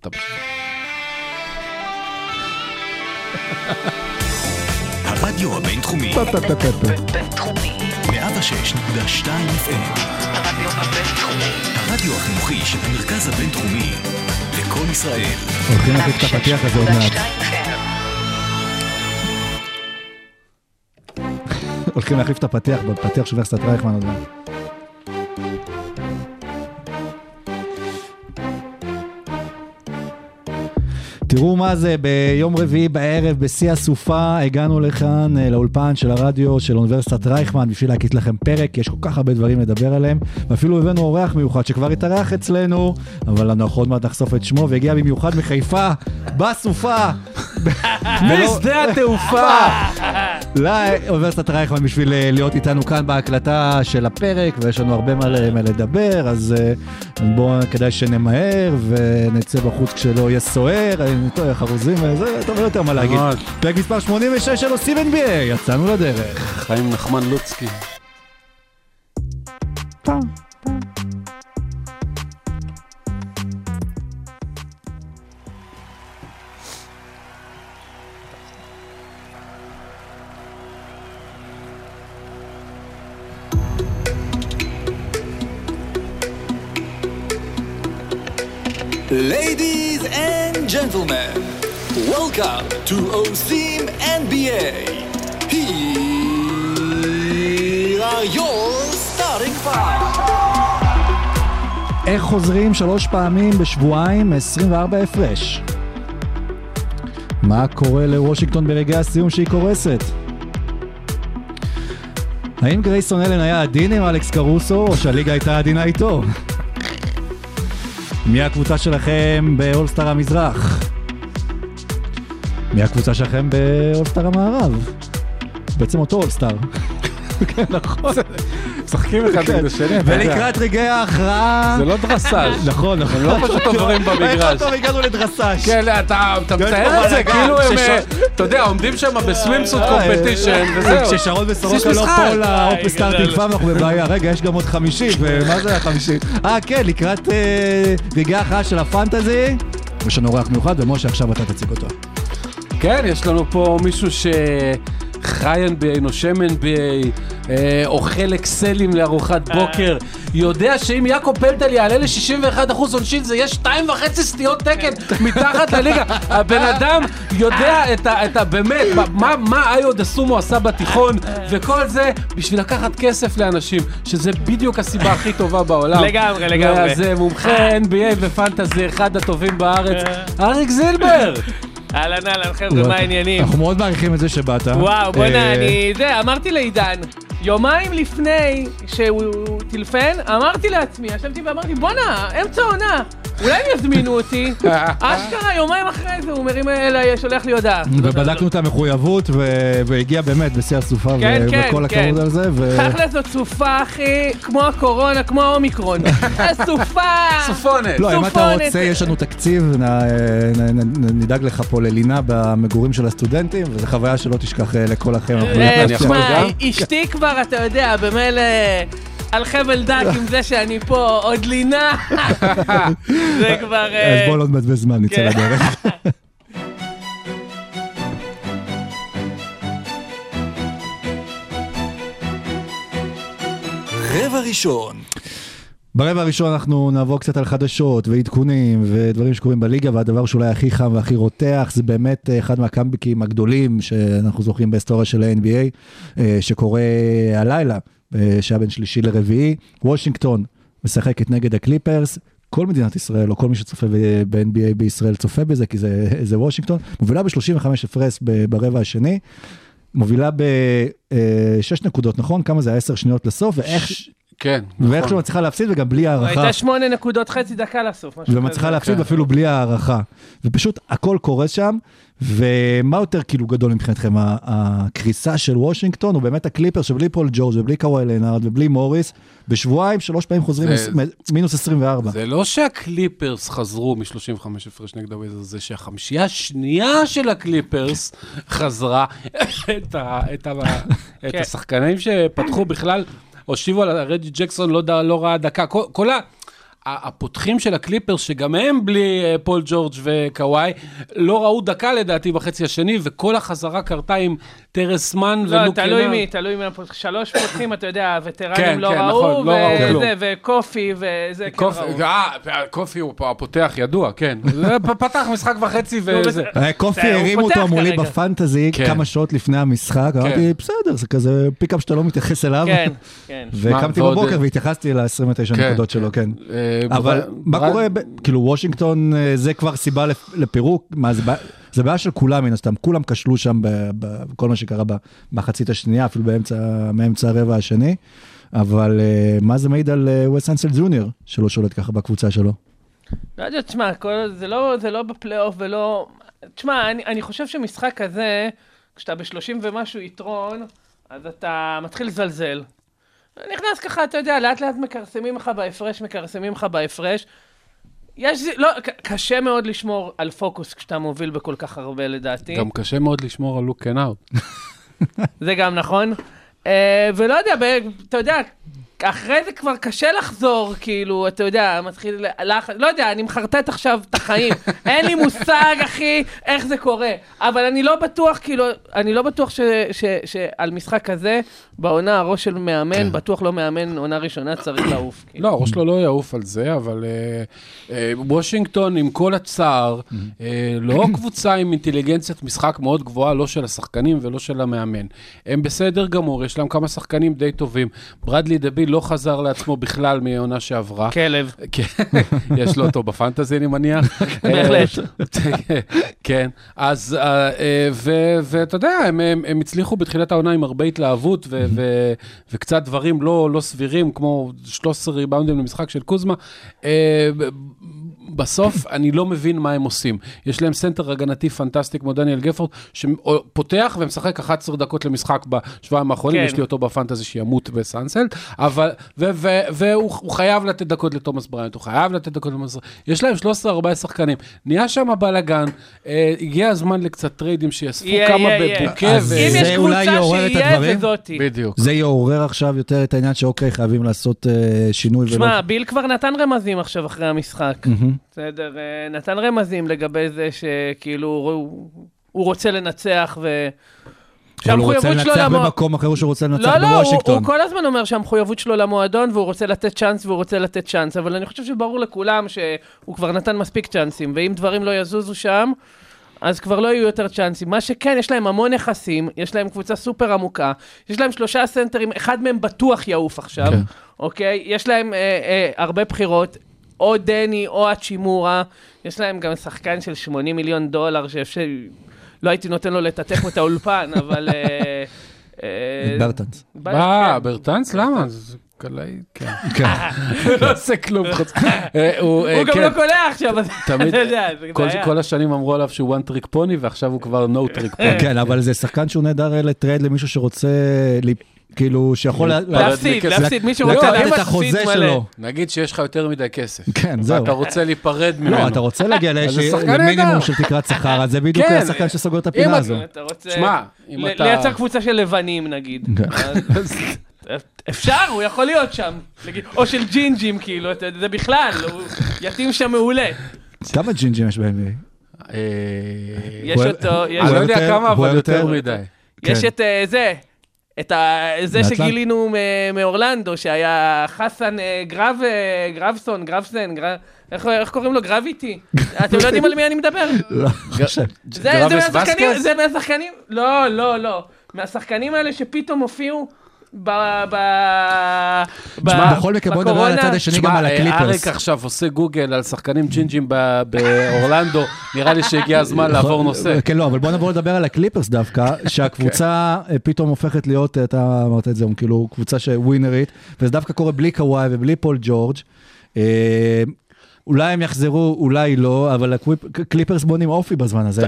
אתה- הרדיו הבינתחומי. בינתחומי. 106.2 FM, הרדיו הבינתחומי. הרדיו החינוכי של המרכז הבינתחומי, לקום ישראל, הולכים להחליף את הפתיח הזה עוד מעט. 106.2 FM. הולכים להחליף את הפתיח, בפתיח של ורסטת רייכמן עוד מעט. תראו מה זה, ביום רביעי בערב, בשיא הסופה, הגענו לכאן אה, לאולפן של הרדיו של אוניברסיטת רייכמן בשביל להקליט לכם פרק, יש כל כך הרבה דברים לדבר עליהם, ואפילו הבאנו אורח מיוחד שכבר התארח אצלנו, אבל אנחנו עוד מעט נחשוף את שמו, והגיע במיוחד מחיפה, בסופה, משדה התעופה! לאוניברסיטת רייכמן בשביל אה, להיות איתנו כאן בהקלטה של הפרק, ויש לנו הרבה מה לדבר, אז אה, בואו, כדאי שנמהר ונצא בחוץ כשלא יהיה סוער, טוב, חרוזים וזה, טוב, לא יותר מה להגיד. פרק מספר 86 של עושים NBA, יצאנו לדרך. חיים נחמן לוצקי. Ladies and gentlemen, welcome to OSIM NBA. Here are your starting five. איך חוזרים שלוש פעמים בשבועיים מ-24 הפרש? מה קורה לוושינגטון ברגעי הסיום שהיא קורסת? האם גרייסון אלן היה עדין עם אלכס קרוסו, או שהליגה הייתה עדינה איתו? מי הקבוצה שלכם באולסטאר המזרח? מי הקבוצה שלכם באולסטאר המערב? בעצם אותו אולסטאר. כן, נכון. משחקים אחד. נגד השני. ולקראת רגעי ההכרעה... זה לא דרסאז'. נכון, נכון. הם לא פשוט עוברים איך במגרש. פתאום הגענו לדרסאז'. כן, אתה אתה מתאר את זה, כאילו הם, אה, אתה יודע, עומדים שם בסווימסוט אה, קומפטישן, וזהו. כששרון וסורוקה יש לא. פה לאופן סטארטינג פאם אנחנו בבעיה. רגע, יש גם עוד חמישי, ומה זה החמישי? אה, כן, לקראת אה, רגעי ההכרעה של הפנטזי. יש לנו אורח מיוחד, ומשה, עכשיו אתה תציג אותו. כן, יש לנו פה מישהו שחי NBA, נושם NBA, אה, אוכל אקסלים לארוחת בוקר, יודע שאם יעקב פלטל יעלה ל-61% עונשין זה יהיה שתיים וחצי סטיות תקן מתחת לליגה. הבן אדם יודע את ה... את ה באמת, מה- מה, מה איו דה סומו עשה בתיכון, וכל זה בשביל לקחת כסף לאנשים, שזה בדיוק הסיבה הכי טובה בעולם. לגמרי, לגמרי. זה מומחה NBA ופנטזי, אחד הטובים בארץ, אריק זילבר. אהלן אהלן חבר'ה, מה העניינים? אנחנו מאוד מעריכים את זה שבאת. וואו, בוא'נה, אה, אני... זה, אמרתי לעידן, יומיים לפני שהוא טילפן, אמרתי לעצמי, ישבתי ואמרתי, בוא'נה, אמצע עונה, אולי הם יזמינו אותי. אשכרה, יומיים אחרי זה הוא מרים אליי, שולח לי הודעה. ובדקנו את המחויבות, והגיע באמת בשיא הסופה, כן, כן, וכל כן. הכבוד על זה. תכל'ס זאת סופה, אחי, כמו הקורונה, כמו האומיקרון. הסופה! סופונת. לא, אם אתה. רוצה, יש לנו תקציב, נדאג לך פה ללינה במגורים של הסטודנטים, וזו חוויה שלא תשכח אה, לכל החיים. אה, תשמע? אשתי כבר, אתה יודע, במילא על חבל דק עם זה שאני פה, עוד לינה. זה כבר... אה, אז בואו לא נבזבז זמן, נצא כן. לדרך. רבע ראשון, ברבע הראשון אנחנו נעבור קצת על חדשות ועדכונים ודברים שקורים בליגה, והדבר שאולי הכי חם והכי רותח זה באמת אה, אחד מהקאמביקים הגדולים שאנחנו זוכרים בהיסטוריה של ה-NBA, אה, שקורה הלילה, אה, שהיה בין שלישי לרביעי. וושינגטון משחקת נגד הקליפרס. כל מדינת ישראל, או כל מי שצופה ב-NBA בישראל צופה בזה, כי זה, זה וושינגטון, מובילה ב-35 הפרש ברבע השני, מובילה בשש נקודות, נכון? כמה זה? 10 שניות לסוף, ואיך, כן, ואיכשהו נכון. מצליחה להפסיד, וגם בלי הארכה. הייתה שמונה נקודות חצי דקה לסוף. משהו ומצליחה. להפסיד כן. אפילו בלי הארכה. ופשוט הכל קורס שם, ומה יותר כאילו גדול מבחינתכם? הקריסה של וושינגטון הוא באמת הקליפרס שבלי פול ג'ורג' ובלי קוואי לנארד ובלי מוריס, בשבועיים שלוש פעמים חוזרים זה- מינוס 24. זה לא שהקליפרס חזרו מ-35 הפרש נגד הוויזארדס, זה שהחמישייה השנייה של הקליפרס חזרה את, ה, את, ה, את כן. השחקנים שפתחו בכלל, הושיבו את רג'י ג'קסון, לא, לא ראה דקה. כל, כל ה... הפותחים של הקליפרס, שגם הם בלי אה, פול ג'ורג' וקוואי, לא ראו דקה לדעתי בחצי השני, וכל החזרה קרתה עם טרס מן לא, ולוק תלוי. מי, תלוי מי הפותחים. שלוש פותחים, אתה יודע, כן, הווטרנים לא כן, ראו, נכון, לא וקופי, וזה כן קופ- ראו. אה, קופי הוא הפותח ידוע, כן. פתח משחק וחצי וזה. אה, קופי הרים אותו מולי. בפנטזי כן. כמה שעות לפני המשחק, אמרתי, בסדר, זה כזה פיקאפ שאתה לא מתייחס אליו. כן, כן. וקמתי בבוקר והתייחסתי ל-29 כן, נקודות שלו, כן. אה, אבל מה קורה, כאילו וושינגטון אה, זה כבר סיבה לפ- לפירוק, מה זה בעיה? זה בעיה של כולם מן הסתם, כולם כשלו שם ב- ב- בכל מה שקרה במחצית השנייה, אפילו באמצע, מאמצע הרבע השני, אבל אה, מה זה מעיד על אה, וס אנסל ג'וניור, שלא שולט ככה בקבוצה שלו? לא יודע, תשמע, כל- זה לא, זה לא בפלייאוף ולא... תשמע, אני, אני חושב שמשחק כזה, כשאתה ב-30 ומשהו יתרון, אז אתה מתחיל לזלזל. נכנס ככה, אתה יודע, לאט לאט מכרסמים לך בהפרש, מכרסמים לך בהפרש. יש, לא, קשה מאוד לשמור על פוקוס כשאתה מוביל בכל כך הרבה לדעתי. גם קשה מאוד לשמור על לוק קנארד. זה גם נכון. אה, ולא יודע, אתה יודע, אחרי זה כבר קשה לחזור, כאילו, אתה יודע, מתחיל לחץ, לא יודע, אני מחרטט עכשיו את החיים. אין לי מושג, אחי, איך זה קורה. אבל אני לא בטוח, כאילו, אני לא בטוח ש, ש, שעל משחק כזה, בעונה הראש של מאמן, כן. בטוח לא מאמן עונה ראשונה צריך לעוף. כאילו. לא, הראש שלו לא יעוף על זה, אבל אה, אה, וושינגטון, עם כל הצער, אה, לא קבוצה עם אינטליגנציית משחק מאוד גבוהה, לא של השחקנים ולא של המאמן. הם בסדר גמור, יש להם כמה שחקנים די טובים. ברדלי דביל לא חזר לעצמו בכלל מעונה שעברה. כלב. כן, יש לו אותו בפנטזי, אני מניח. בהחלט. אה, כן, אז, אה, אה, ואתה יודע, הם- הצליחו בתחילת העונה עם הרבה התלהבות וקצת דברים לא לא סבירים, כמו 13 ריבאונדים למשחק של קוזמה. בסוף אני לא מבין מה הם עושים. יש להם סנטר הגנתי פנטסטי כמו דניאל גפורד, שפותח ומשחק 11 דקות למשחק בשבועיים האחרונים, כן. יש לי אותו בפנטזי שימות באנסלד, אבל, ו- ו- והוא הוא חייב לתת דקות לתומאס בריינט, הוא חייב לתת דקות לתומאס בריינט. יש להם 13-14 שחקנים. נהיה שם בלאגן, אה, הגיע הזמן לקצת טריידים שיאספו יהיה, כמה יהיה. בבוקה. אז ו- אם יש זה אולי קבוצה יעורר את שיהיה, הדברים? וזאתי. בדיוק. זה יעורר עכשיו יותר את העניין שאוקיי, חייבים לעשות אה, שינוי ולא... שמע, ביל כבר נתן רמזים עכשיו אחרי המשחק. מהמם. בסדר, אה, נתן רמזים לגבי זה שכאילו הוא, הוא רוצה לנצח ו... אבל הוא רוצה לנצח למו- במקום אחר שהוא רוצה לנצח לא, לא, הוא, בוושינגטון. הוא כל הזמן אומר שהמחויבות שלו למועדון והוא רוצה לתת צ'אנס והוא רוצה לתת צ'אנס, אבל אני חושב שברור לכולם שהוא כבר נתן מספיק צ'אנסים, ואם דברים לא יזוזו שם, אז כבר לא יהיו יותר צ'אנסים. מה שכן, יש להם המון נכסים, יש להם קבוצה סופר עמוקה, יש להם שלושה סנטרים, אחד מהם בטוח יעוף עכשיו, כן. אוקיי? יש להם אה, אה, הרבה בחירות, או דני או הצ'ימורה, יש להם גם שחקן של 80 מיליון דולר, שאפשר... לא הייתי נותן לו לטאטא פה את האולפן, אבל... אה, אה, ברטנס. אה, כן. למה? זה קלעי, כן. כן. לא עושה כלום חוץ. אה, הוא גם כן. לא קולע עכשיו, אז אתה יודע, זה כל, בעיה. כל השנים אמרו עליו שהוא one trick pony, ועכשיו הוא כבר no trick pony. כן, אבל זה שחקן שהוא נהדר לטרייד למישהו שרוצה, ל- כאילו, שיכול לה- להפסיד. להפסיד, מי לקחת שרוצה את להפסיד החוזה. שלו. נגיד שיש לך יותר מדי כסף. כן, זהו. ואתה רוצה להיפרד ממנו. לא, אתה רוצה להגיע למינימום. של תקרת שכר, אז זה בדיוק כן. השחקן שסוגר את הפינה הזו. אתה רוצה שמע, אם אתה... לייצר קבוצה של לבנים נגיד. כן. אפשר, הוא יכול להיות שם. או של ג'ינג'ים כאילו, זה בכלל, הוא יתאים שם מעולה. כמה ג'ינג'ים יש ב-NBA? אה, יש אותו, יש- אני לא יודע כמה, אבל יותר יותר- מדי. יש כן. את אה, זה. את ה... זה? שגילינו מ- מאורלנדו, שהיה חסן אה, גרב... אה, גרבסון, גרבסן, גר... איך, איך קוראים לו? גרביטי? אתם לא יודעים על מי אני מדבר? לא חושב. זה, זה גרבס מהשחקנים, וסקס? זה מהשחקנים, לא, לא, לא. מהשחקנים האלה שפתאום הופיעו ב... ב... ב... בכל מקרה, בוא נדבר על הצד השני גם תשמע, על אה, הקליפרס. אריק עכשיו עושה גוגל על שחקנים ג'ינג'ים באורלנדו, נראה לי שהגיע הזמן לעבור נושא. כן, לא, אבל בוא נעבור לדבר על הקליפרס דווקא, שהקבוצה אה, פתאום הופכת להיות, אתה אמרת את זה, כאילו, קבוצה שווינרית, וזה דווקא קורה בלי קוואי ובלי פול ג'ורג'. אה, אולי הם יחזרו, אולי לא, אבל הקליפרס בונים אופי בזמן הזה.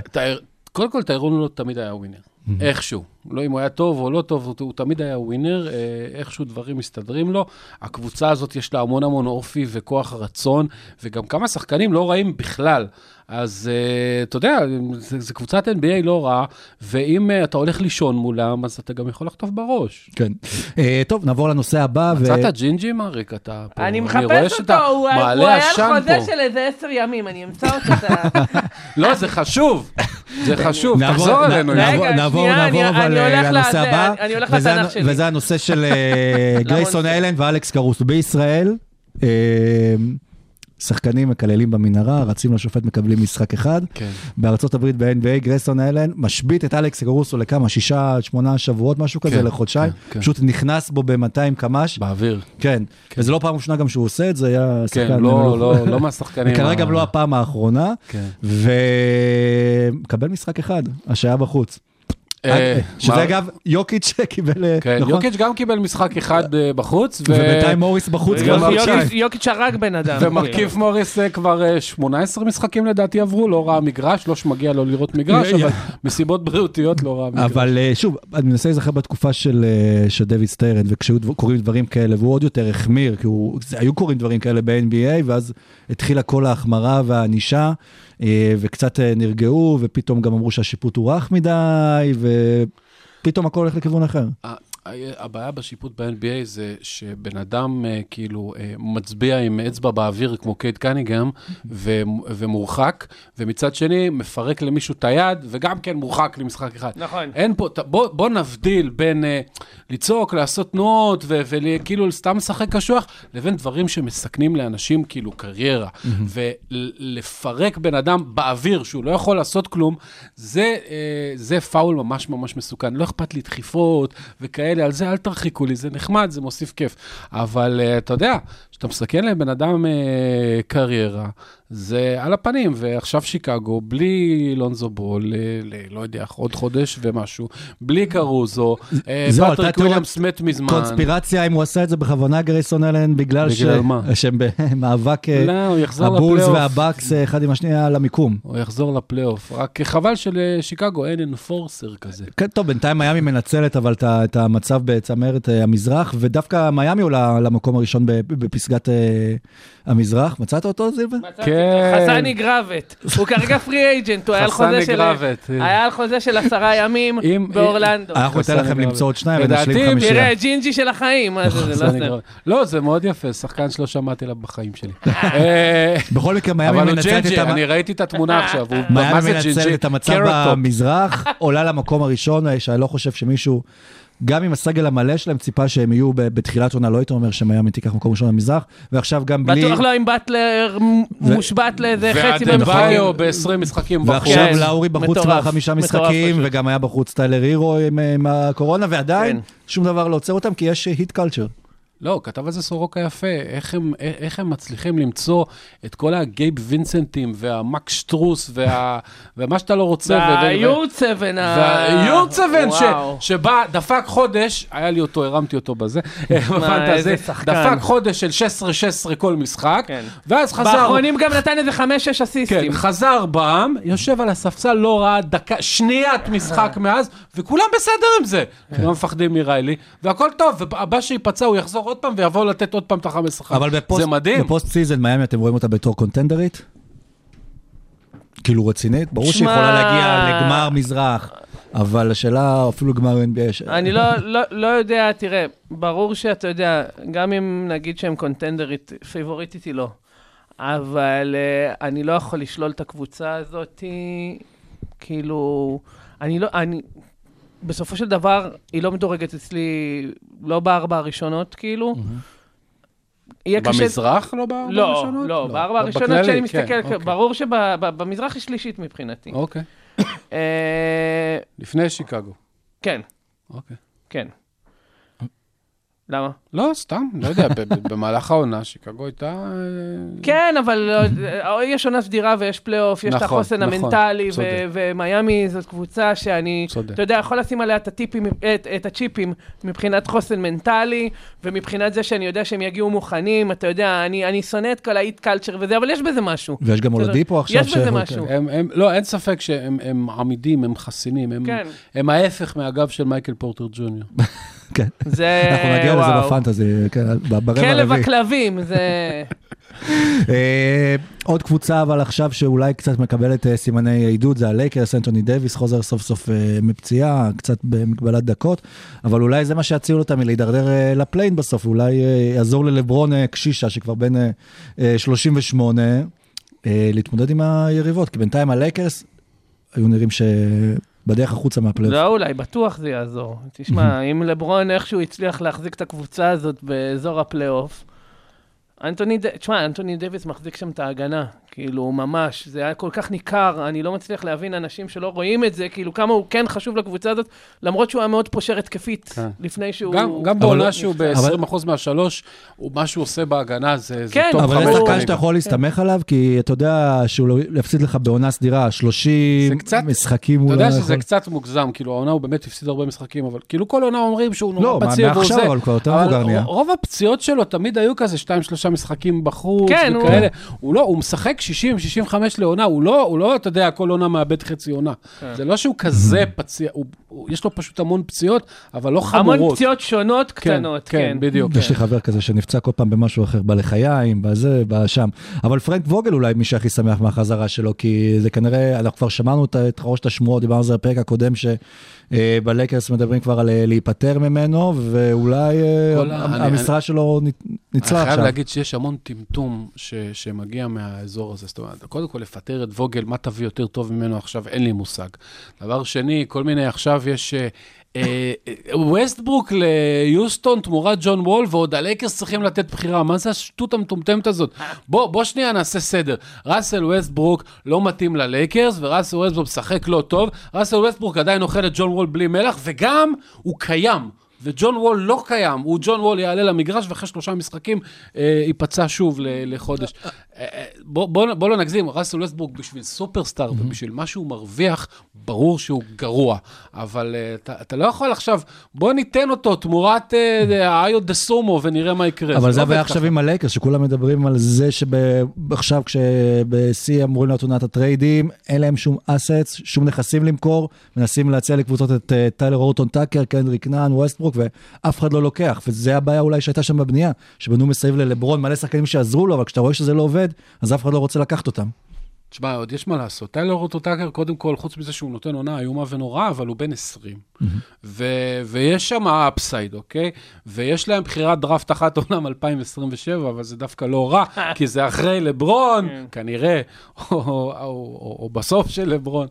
קודם כל, טיירון לא תמיד היה ווינר. איכשהו. לא אם הוא היה טוב או לא טוב, הוא, הוא תמיד היה ווינר, אה, איכשהו דברים מסתדרים לו. הקבוצה הזאת יש לה המון המון אופי וכוח רצון, וגם כמה שחקנים לא רעים בכלל. אז אה, אתה יודע, זו קבוצת NBA לא רעה, ואם אה, אתה הולך לישון מולם, אז אתה גם יכול לחטוף בראש. כן. אה, טוב, נעבור לנושא הבא. ו- מצאת ג'ינג'י, אריק? אתה פה... אני רואה מחפש שאתה אותו, הוא הוא מעלה היה על חוזה. של איזה עשר ימים, אני אמצא אותו. אתה- לא, זה חשוב. זה חשוב, נעבור- תחזור אלינו. רגע, נעבור- יאללה. נעבור, שנייה, נעבור, אני- אבל אני הולך. אני- אני לתנ"ך שלי. וזה הנושא של אה, גרייסון. אלן ואלכס קרוסו. בישראל, שחקנים מקללים במנהרה, רצים לשופט מקבלים משחק אחד. כן. בארצות הברית ב-NBA, גרייסון אלן משבית את אלכס קרוסו לכמה, שישה, שמונה שבועות, משהו כזה, כן, לחודשיים. כן, כן. פשוט נכנס בו ב-200 קמ"ש. באוויר. כן, וזה לא פעם ראשונה גם שהוא עושה את זה, היה כן, שחקן... לא, לא, לא מהשחקנים. וכנראה ה- גם לא הפעם האחרונה, כן. ומקבל משחק אחד, השהיה בחוץ. אה, שזה מה? אגב יוקיץ' קיבל, אה, כן, נכון? יוקיץ' גם קיבל משחק אחד אה, בחוץ, ו- ובינתיים מוריס בחוץ וגם גם יוקיץ'- חודשיים. יוקיץ'- יוקיץ' הרג בן אדם. ומרכיב מוריס אה, כבר אה, 18 משחקים לדעתי עברו, לא ראה מגרש, לא שמגיע לו לראות מגרש. אבל מסיבות בריאותיות לא ראה מגרש. אבל אה, שוב, אני מנסה להיזכר בתקופה של, אה, של דויד סטיירן, וכשהיו דבר- קורים דברים כאלה, והוא עוד יותר החמיר, כי היו קורים דברים כאלה ב-NBA, ואז התחילה כל ההחמרה והענישה, אה, וקצת אה, נרגעו, ופתאום גם אמרו שהשיפוט הוא רך מדי, ופתאום הכל הולך לכיוון אחר. הבעיה בשיפוט ב-NBA זה שבן אדם אה, כאילו אה, מצביע עם אצבע באוויר כמו קייד קניגם ו- ומורחק, ומצד שני מפרק למישהו את היד וגם כן מורחק למשחק אחד. נכון. אין פה, בוא, בוא נבדיל בין אה, לצעוק, לעשות תנועות וכאילו סתם לשחק קשוח, לבין דברים שמסכנים לאנשים כאילו קריירה. ולפרק בן אדם באוויר שהוא לא יכול לעשות כלום, זה, אה, זה פאול ממש ממש מסוכן. לא אכפת לי דחיפות וכאלה, על זה אל תרחיקו לי, זה נחמד, זה מוסיף כיף. אבל אה, אתה יודע, כשאתה מסכן לבן אדם אה, קריירה, זה על הפנים, ועכשיו שיקגו, בלי לונזו בול, ל- לא יודע, עוד חודש ומשהו, בלי קרוזו, אה, פטריק וויליאמס מת מזמן. קונספירציה אם הוא עשה את זה בכוונה גרייסון אלן בגלל? שהם במאבק אה, לא, הבולס. והבקס אה, אחד עם השנייה על המיקום. הוא יחזור לפלייאוף, רק חבל שלשיקגו אין enforcer כזה. כן, טוב, בינתיים מיאמי מנצלת אבל את המצב בצמרת אה, המזרח, ודווקא מיאמי עולה למקום הראשון בפסגת אה, המזרח. מצאת אותו, זילבה? כן. חסני גרבט. הוא כרגע free agent, הוא היה על חסני חוזה של... גרבט. היה על חוזה של עשרה ימים אם- באורלנדו. אנחנו ניתן לכם גרבט. למצוא עוד שניים ונשלים חמישייה. תראה, ג'ינג'י של החיים, מה זה, זה לא סתם. לא, זה מאוד יפה, שחקן שלא שמעתי עליו בחיים שלי. אה, בכל מקרה, מיאמי אבל הוא מנצלת את ג'ינג'י, המ- אני ראיתי את התמונה עכשיו, הוא מה מיאמי מנצלת ג'ינג'י? את המצב. במזרח, עולה למקום הראשון, אה, שאני לא חושב שמישהו, גם עם הסגל המלא שלהם, ציפה שהם יהיו בתחילת עונה, לא הייתי אומר שמיאמי תיקח מקום ראשון במזרח, ועכשיו גם בלי... בטוח לא עם באטלר מושבת לאיזה חצי ואדבאיו ב-20 משחקים בחוץ. ועכשיו כן, לאורי בחוץ כבר חמישה משחקים. וגם היה בחוץ טיילר הירו עם, עם הקורונה, ועדיין כן. שום דבר לא עוצר אותם, כי יש היט קלצ'ר. לא, כתב על זה סורוקה יפה, איך הם, איך הם מצליחים למצוא את כל הגייב וינסנטים והמקס שטרוס וה, ומה שאתה לא רוצה. והיורצבן. ה- והיורצבן ש, וואו. שבא, דפק חודש, היה לי אותו, הרמתי אותו בזה, שחקן. דפק חודש של 16-16 כל משחק, כן. ואז חזר, באחרונים גם נתן איזה חמש-שש כן, אסיסטים. חזר בם, יושב על הספסל, לא ראה דקה, שניית משחק מאז, וכולם בסדר עם זה. לא מפחדים מריילי, והכל טוב, והבא שייפצע הוא יחזור עוד פעם ויבוא לתת עוד פעם את החמש שחק. אבל בפוסט, זה מדהים. בפוסט סיזן מיאמי אתם רואים אותה בתור contenderית? כאילו רצינית? ברור שהיא יכולה להגיע לגמר מזרח, אבל השאלה אפילו גמר NBA. אני לא, לא, לא יודע, תראה, ברור שאתה יודע, גם אם נגיד שהם קונטנדרית, פייבוריטית היא לא. אבל uh, אני לא יכול לשלול את הקבוצה הזאת, כאילו, אני לא, אני, בסופו של דבר, היא לא מדורגת אצלי, לא בארבע הראשונות, כאילו. יהיה קשה... במזרח לא בארבע לא, הראשונות? לא, בארבע הראשונות שאני כן, מסתכל, אוקיי. ברור שבמזרח היא שלישית מבחינתי. אוקיי. אה, לפני שיקגו. כן, אוקיי. כן. למה? לא, סתם, לא יודע, במהלך העונה שיקגו הייתה... אה, כן, אבל אה, יש עונה סדירה ויש פלייאוף, יש את נכון, החוסן נכון, המנטלי. ומיאמי זאת קבוצה שאני. אתה יודע, יכול לשים עליה את הטיפים, את, את ה chips מבחינת חוסן מנטלי, ומבחינת זה שאני יודע שהם יגיעו מוכנים, אתה יודע, אני, שונא את כל ה Heat culture וזה, אבל יש בזה משהו. ויש גם בסדר. אולדיפו עכשיו. יש בזה משהו. לא, אין ספק שהם הם עמידים, הם חסינים, כן. הם ההפך מהגב של מייקל פורטר ג'וניור. כן. זה, אנחנו נגיע לזה. בפנטזי, כן, ברבע כלב הרביעי. הכלבים, זה... אה, עוד קבוצה אבל עכשיו שאולי קצת מקבלת אה, סימני עידוד זה הלייקרס, אנטוני דייוויס חוזר סוף סוף אה, מפציעה, קצת במגבלת דקות, אבל אולי זה מה שיציל אותם מלהידרדר ל play-in בסוף, אולי יעזור ללברון קשישה שכבר בן אה, 38 אה, להתמודד עם היריבות, כי בינתיים הלייקרס היו נראים שבדרך החוצה מהפלייאוף. לא, אולי, בטוח זה יעזור. תשמע, אם לברון איכשהו הצליח להחזיק את הקבוצה הזאת באזור הפלייאוף, אנטוני. תשמע, אנטוני דייוויס מחזיק שם את ההגנה, כאילו, ממש, זה היה כל כך ניכר, אני לא מצליח להבין אנשים שלא רואים את זה, כאילו, כמה הוא כן חשוב לקבוצה הזאת, למרות שהוא היה מאוד פושר התקפית, כן. לפני שהוא... גם, גם אבל- בעונה שהוא אבל- ב-20% מהשלוש, הוא- מה שהוא עושה בהגנה זה, זה כן, טוב אבל חמש זה הוא- שחקן שאתה יכול להסתמך עליו, כי אתה יודע שהוא לא יפסיד לך בעונה סדירה 30 זה קצת- משחקים. אתה לא יודע שזה יכול- קצת מוגזם, כאילו העונה הוא באמת הפסיד הרבה משחקים, אבל כאילו כל עונה אומרים שהוא לא, נורא מה- פציע והוא מעכשיו זה. אבל כבר יותר אבל מבוגר נהיה. רוב הפציעות שלו תמיד היו כזה שתיים, שלושה משחקים בחוץ כן, וכאלה. הוא לא, הוא משחק 60, 65 לעונה, הוא לא, הוא לא, אתה יודע, כל עונה מאבד חצי עונה. כן. זה לא שהוא כזה פציע, הוא- הוא- יש לו פשוט המון פציעות, אבל לא חמורות. המון פציעות שונות קטנות, כן, כן. בדיוק. יש לי חבר כזה שנפצע כל פעם במשהו אחר, בלחיים, בזה, בשם. אבל פרנק ווגל אולי מי שהכי שמח מהחזרה שלו, כי זה כנראה, אנחנו כבר שמענו את- את חרושת השמועות, דיברנו על זה בפרק הקודם, שבלייקרס מדברים כבר על אה, להיפטר ממנו, ואולי אה, אני- המשרה שלו נ- אני ניצלה חייב עכשיו. להגיד שיש המון טמטום שמגיע מהאזור הזה. זאת אומרת, קודם כל לפטר את ווגל, מה תביא יותר טוב ממנו עכשיו, אין לי מושג. דבר שני, כל מיני, עכשיו יש אה, אה, אה, ווסטברוק ליוסטון תמורת ג'ון וול, ועוד הלייקרס צריכים לתת בחירה. מה זה השטות המטומטמת הזאת? בוא, בוא שנייה נעשה סדר. ראסל ווסטברוק לא מתאים ללייקרס, וראסל ווסטברוק משחק לא טוב. ראסל ווסטברוק עדיין אוכל את ג'ון וול בלי מלח, וגם הוא קיים. וג'ון וול לא קיים, הוא ג'ון וול יעלה למגרש ואחרי שלושה משחקים אה, ייפצע שוב ל- לחודש. אה, אה, בוא, בוא, בוא לא נגזים, ראסל ווסטברוק בשביל סופרסטאר ובשביל מה שהוא מרוויח, ברור שהוא גרוע. אבל אה, אתה, אתה לא יכול עכשיו, בוא ניתן אותו תמורת אה, איו דוסונמו ונראה מה יקרה. אבל זה עובד הבעיה עכשיו. עם הלייקרס, שכולם מדברים על זה שעכשיו כשבשיא אמורים להיות עונת הטריידים, אין להם שום assets, שום נכסים למכור, מנסים להציע לקבוצות את טיילן הורטון טאקר, קנדריק נאן, ווסטברוק, ואף אחד לא לוקח. וזה הבעיה אולי שהייתה שם בבנייה, שבנו מסביב ללברון מלא שחקנים שיעזרו לו, אבל כשאתה רואה שזה לא עובד, אז אף אחד לא רוצה לקחת אותם. תשמע, עוד יש מה לעשות. טיילר אוטוטאקר, קודם כל, חוץ מזה שהוא נותן עונה איומה ונוראה, אבל הוא בן 20. ו- ויש שם אפסייד, אוקיי? ויש להם בחירת דראפט אחת עולם 2027, אבל זה דווקא לא רע, כי זה אחרי לברון, כנראה, או, או, או, או, או בסוף של לברון.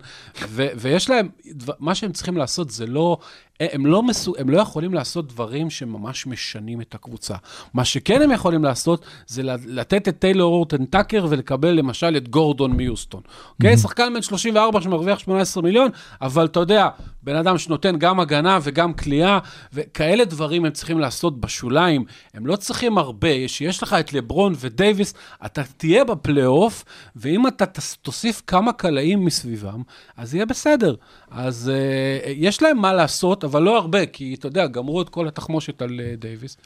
ו- ויש להם, דבר- מה שהם צריכים לעשות זה לא... הם לא, מסו, הם לא יכולים לעשות דברים שממש משנים את הקבוצה. מה שכן הם יכולים לעשות, זה לתת את טיילן הורטון טאקר ולקבל למשל את גורדון מיוסטון. אוקיי? שחקן בן 34 שמרוויח 18 מיליון, אבל אתה יודע, בן אדם שנותן גם הגנה וגם קליעה, וכאלה דברים הם צריכים לעשות בשוליים. הם לא צריכים הרבה. שיש לך את לברון ודייוויס, אתה תהיה בפלייאוף, ואם אתה תוסיף כמה קלעים מסביבם, אז יהיה בסדר. אז אה, יש להם מה לעשות, אבל לא הרבה, כי אתה יודע, גמרו את כל התחמושת על אה, דייוויס.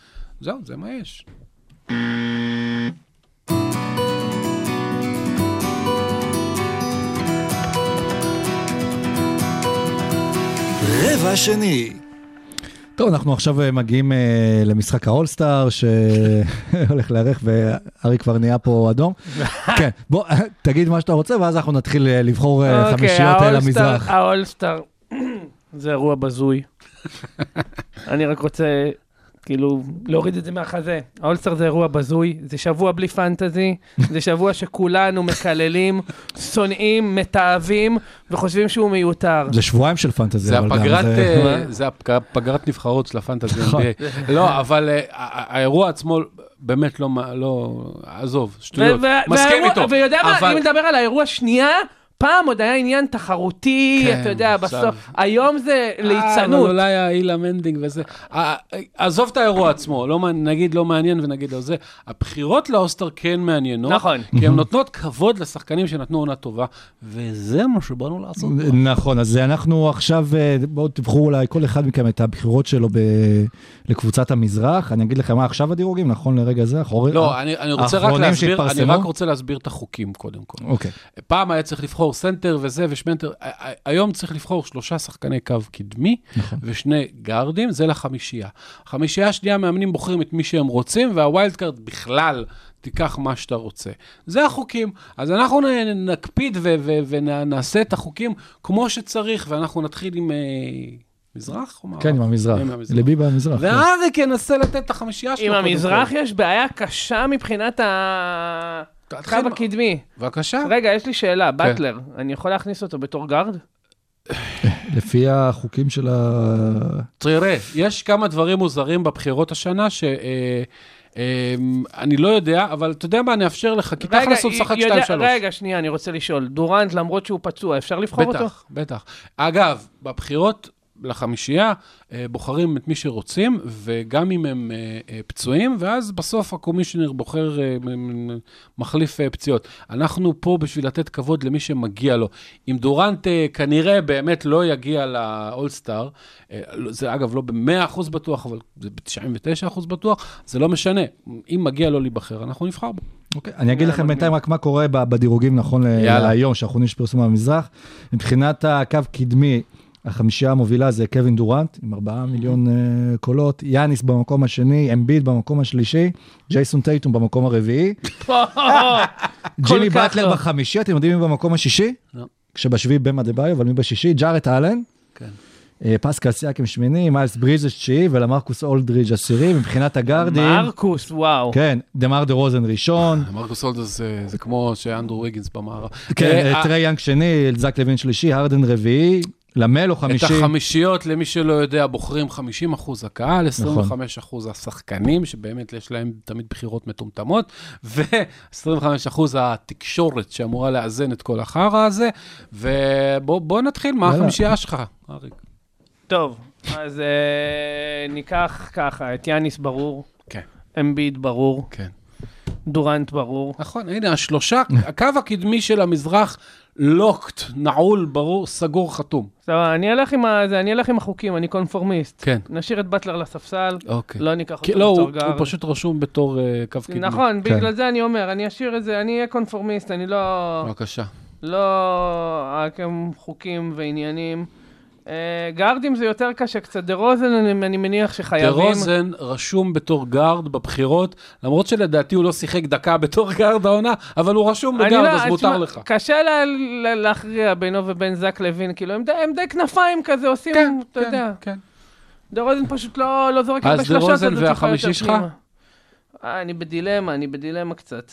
זהו, זה מה יש. רבע שני. טוב, אנחנו עכשיו אה, מגיעים אה, למשחק האולסטאר שהולך לארך וארי כבר נהיה פה אדום. כן, בוא, תגיד מה שאתה רוצה ואז אנחנו נתחיל אה, לבחור אה, אוקיי, חמישיות אה, האולסטאר- למזרח. האולסטאר, זה אירוע בזוי. אני רק רוצה, כאילו, להוריד את זה מהחזה. האולסטאר זה אירוע בזוי, זה שבוע בלי פנטזי, זה שבוע שכולנו מקללים, שונאים, מתעבים, וחושבים שהוא מיותר. זה שבועיים של פנטזי. זה אבל גם, הפגרת, זה- אה, זה הפג- פגרת נבחרות של הפנטזי נכון. לא, אבל אה, האירוע עצמו באמת לא, לא, עזוב, שטויות. מסכים איתו. ויודע מה, אם נדבר על האירוע שנייה, פעם עוד היה עניין תחרותי, כן, אתה יודע, עכשיו- בסוף, היום זה אה, אבל ליצנות. אולי האילה מנדינג וזה. עזוב את האירוע עצמו, לא, נגיד לא מעניין ונגיד לא זה. הבחירות לאולסטאר כן מעניינות. נכון. כי הן נותנות כבוד לשחקנים שנתנו עונה טובה, וזה מה שבאנו לעשות. נכון, אז אנחנו עכשיו, אה, בואו תבחרו אולי כל אחד מכם את הבחירות שלו ב... לקבוצת המזרח. אני אגיד לכם מה עכשיו הדירוגים, נכון לרגע זה? אחורי... לא, אני, אני רוצה רק להסביר, אני? רק רוצה להסביר את החוקים קודם כל. אוקיי. פעם היה צריך לבחור סנטר וזה ושמנטר, ה- ה- היום צריך לבחור שלושה שחקני קו קדמי נכון. ושני גארדים, זה לחמישייה. החמישייה השנייה, המאמנים בוחרים את מי שהם רוצים, וה wild card בכלל, תיקח מה שאתה רוצה. זה החוקים. אז אנחנו נקפיד ו- ו- ונעשה את החוקים כמו שצריך, ואנחנו נתחיל עם אה, מזרח או מערב? כן, עם המזרח. ליבי במזרח. כן. ואריק ינסה לתת את החמישייה שלו. עם המזרח. יש בעיה קשה מבחינת הקו תתחיל. הקדמי. בבקשה. רגע, יש לי שאלה, כן. באטלר, אני יכול להכניס אותו בתור גארד? לפי החוקים של ה... תראה, יש כמה דברים מוזרים בבחירות השנה, ש... אה, אה, אני לא יודע, אבל אתה יודע מה, אני אאפשר לך, כי תכלס הוא משחק יודע- 2-3. רגע, שנייה, אני רוצה לשאול. דורנט, למרות שהוא פצוע, אפשר לבחור אותו? בטח, בטח. אגב, בבחירות לחמישייה, אה, בוחרים את מי שרוצים, וגם אם הם אה, אה, פצועים, ואז בסוף הקומישיונר בוחר, מחליף פציעות. אנחנו פה בשביל לתת כבוד למי שמגיע לו. אם דורנט אה, כנראה באמת לא יגיע לאולסטאר, זה אגב לא ב-100% בטוח, אבל זה ב-99% בטוח, זה לא משנה. אם מגיע לו להיבחר, אנחנו נבחר בו. אוקיי, אני אגיד לכם בינתיים רק מה קורה בדירוגים נכון. להיום, שהאחרונים שפרסמו במזרח. מבחינת הקו קדמי, החמישייה המובילה זה קווין דורנט, עם ארבעה מיליון אה, קולות, יאניס במקום השני, אמביד במקום השלישי, ג'ייסון טייטום במקום הרביעי, ג'ימי באטלר לא. בחמישי, אתם יודעים מי במקום השישי? לא. כשבשביעי באם אדבאיו, אבל מי בשישי? ג'ארט אלן, כן. אה, פסקל סיאקם שמיני, מיילס ברידג'ס תשיעי ולמרקוס אולדריג' עשירי, מבחינת הגארדים, מרקוס, וואו. כן, דמאר דה רוזן ראשון, מרקוס הולדס זה, זה כמו שאנדרו ויגינס במערב. כן, אה, טרי יאנג שני, זק לוין שלישי, הרדן רביעי, למלו את חמישי. החמישיות, למי שלא יודע, בוחרים 50 אחוז הקהל, נכון. 25 אחוז השחקנים, שבאמת יש להם תמיד בחירות מטומטמות, ו-25 אחוז התקשורת שאמורה לאזן את כל החרא הזה. ובוא נתחיל, מה. החמישייה שלך, אריק? טוב, אז אה, ניקח ככה, את יאניס ברור, כן, אמביד ברור, כן. דורנט ברור. נכון, הנה, השלושה, הקו הקדמי של המזרח, לוקט, נעול, ברור, סגור, חתום. סבבה, אני אלך עם ה- זה, אני אלך עם החוקים, אני קונפורמיסט. כן. נשאיר את באטלר לספסל, אוקיי. לא ניקח אותו לא, הוא בתור הוא גארד. פשוט רשום בתור אה, קו קדמי. נכון, כן. בגלל זה אני אומר, אני אשאיר את זה, אני אהיה קונפורמיסט, אני לא... בבקשה. לא רק עם חוקים ועניינים. אה, גארדים זה יותר קשה קצת, דה רוזן אני, אני מניח שחייבים. דה רוזן רשום בתור גארד בבחירות, למרות שלדעתי הוא לא שיחק דקה בתור גארד העונה, אבל הוא רשום בגארד, לא- אז תשמע, מותר לך. קשה לה, לה, להכריע בינו ובין זק לוין, כאילו הם די, הם די כנפיים כזה עושים, אתה יודע. כן. דה רוזן פשוט לא, לא זורק אז הרבה דה שלושות, רוזן אז הוא צריך והחמישי שלך? אה, אני בדילמה, אני בדילמה קצת.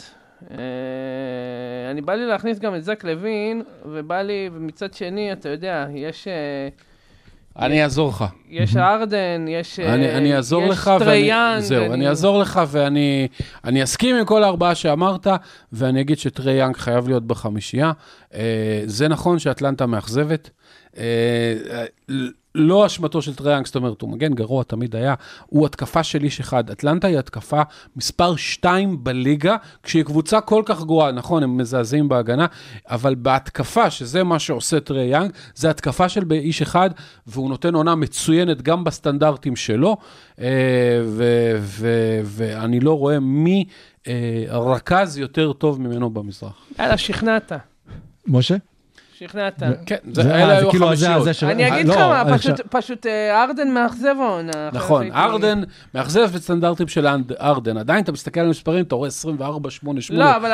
אה, אני בא לי להכניס גם את זק לוין, ובא לי, ומצד שני, אתה יודע, יש... אה, אני אעזור לך. יש הרדן, יש אה, טרי יאנג, זהו, אני אעזור לך, ואני אני אסכים עם כל הארבעה שאמרת, ואני אגיד שטרי יאנג חייב להיות בחמישייה. זה נכון שאטלנטה מאכזבת. לא אשמתו של טרי יאנג, זאת אומרת, הוא מגן גרוע, תמיד היה. הוא התקפה של איש אחד. אטלנטה היא התקפה מספר 2 בליגה, כשהיא קבוצה כל כך גרועה. נכון, הם מזעזעים בהגנה, אבל בהתקפה, שזה מה שעושה טרי יאנג, זה התקפה של איש אחד, והוא נותן עונה מצוינת גם בסטנדרטים שלו, אה, ואני לא רואה מי אה, רכז יותר טוב ממנו במזרח. יאללה, שכנעת, משה? שכנעת. כן, זה- זה, אה, אלה היו כאילו של- אני אה, אגיד לא, לך מה, אני פשוט- אה, הרדן מאכזב העונה. נכון, הרדן, מאכזב בסטנדרטים של אנד- הרדן. עדיין אתה מסתכל על המספרים, אתה רואה 24, 8, 8. לא, אבל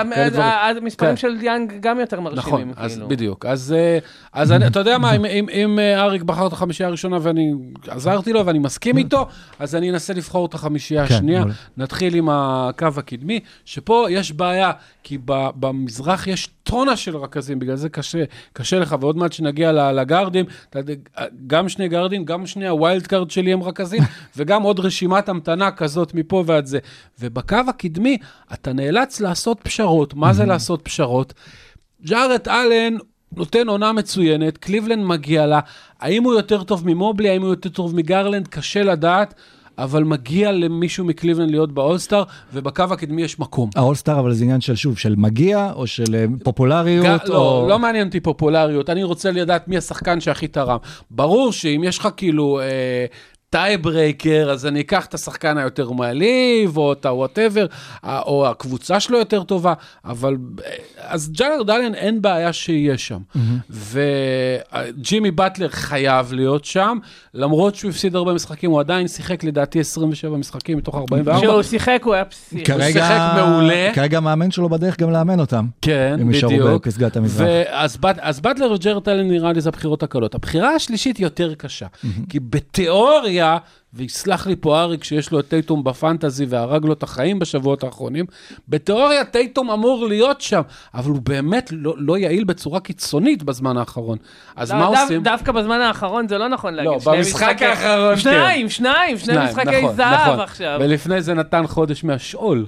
המספרים כן. של יאנג גם יותר מרשימים. נכון, אז כאילו. בדיוק. אז, אה, אז אתה יודע מה, אם, אה, אריק בחר את החמישייה הראשונה ואני עזרתי לו ואני מסכים איתו, אז אני אנסה לבחור את החמישייה כן, השנייה. נתחיל עם הקו הקדמי, שפה יש בעיה, כי במזרח יש טונה של רכזים, בגלל זה קשה, קשה לך, ועוד מעט שנגיע לגארדים, גם שני גארדים, גם שני ה wild card שלי הם רכזים, וגם עוד רשימת המתנה כזאת מפה ועד זה. ובקו הקדמי, אתה נאלץ לעשות פשרות. מה זה לעשות פשרות? ג'ארט אלן נותן עונה מצוינת, קליבלנד מגיע לה. האם הוא יותר טוב ממובלי, האם הוא יותר טוב מגרלנד, קשה לדעת, אבל מגיע למישהו מקליבלנד להיות באולסטאר, ובקו הקדמי יש מקום. האולסטאר, אבל זה עניין של שוב, של מגיע, או של אה, פופולריות, ג- לא, או... לא מעניין אותי פופולריות, אני רוצה לדעת מי השחקן שהכי תרם. ברור שאם יש לך כאילו אה, tiebreaker, אז אני אקח את השחקן היותר מלהיב, או את ה whatever, או הקבוצה שלו יותר טובה, אבל... אה, אז ג'ארט אלן אין בעיה שיהיה שם. וג'ימי באטלר חייב להיות שם, למרות שהוא הפסיד הרבה משחקים, הוא עדיין שיחק לדעתי 27 משחקים מתוך 44. כשהוא שיחק הוא היה פסיכי. כרגע, שיחק מעולה. כרגע המאמן שלו בדרך גם לאמן אותם. כן, הם יישארו בדיוק. בפסגת המזרח. ואז אז באטלר וג'רד אלן נראה לי זה הבחירות הקלות. הבחירה השלישית יותר קשה, כי בתיאוריה, ויסלח לי פה אריק שיש לו את טייטום בפנטזי והרג לו את החיים בשבועות האחרונים, בתיאוריה טייטום אמור להיות שם, אבל הוא באמת לא, לא יעיל בצורה קיצונית בזמן האחרון. אז לא, מה דו- עושים? דווקא בזמן האחרון זה לא נכון להגיד. לא, שני במשחק האחרון, כן. שניים, שניים, שני משחקי נכון, זהב נכון. עכשיו. ולפני זה נתן חודש מהשאול.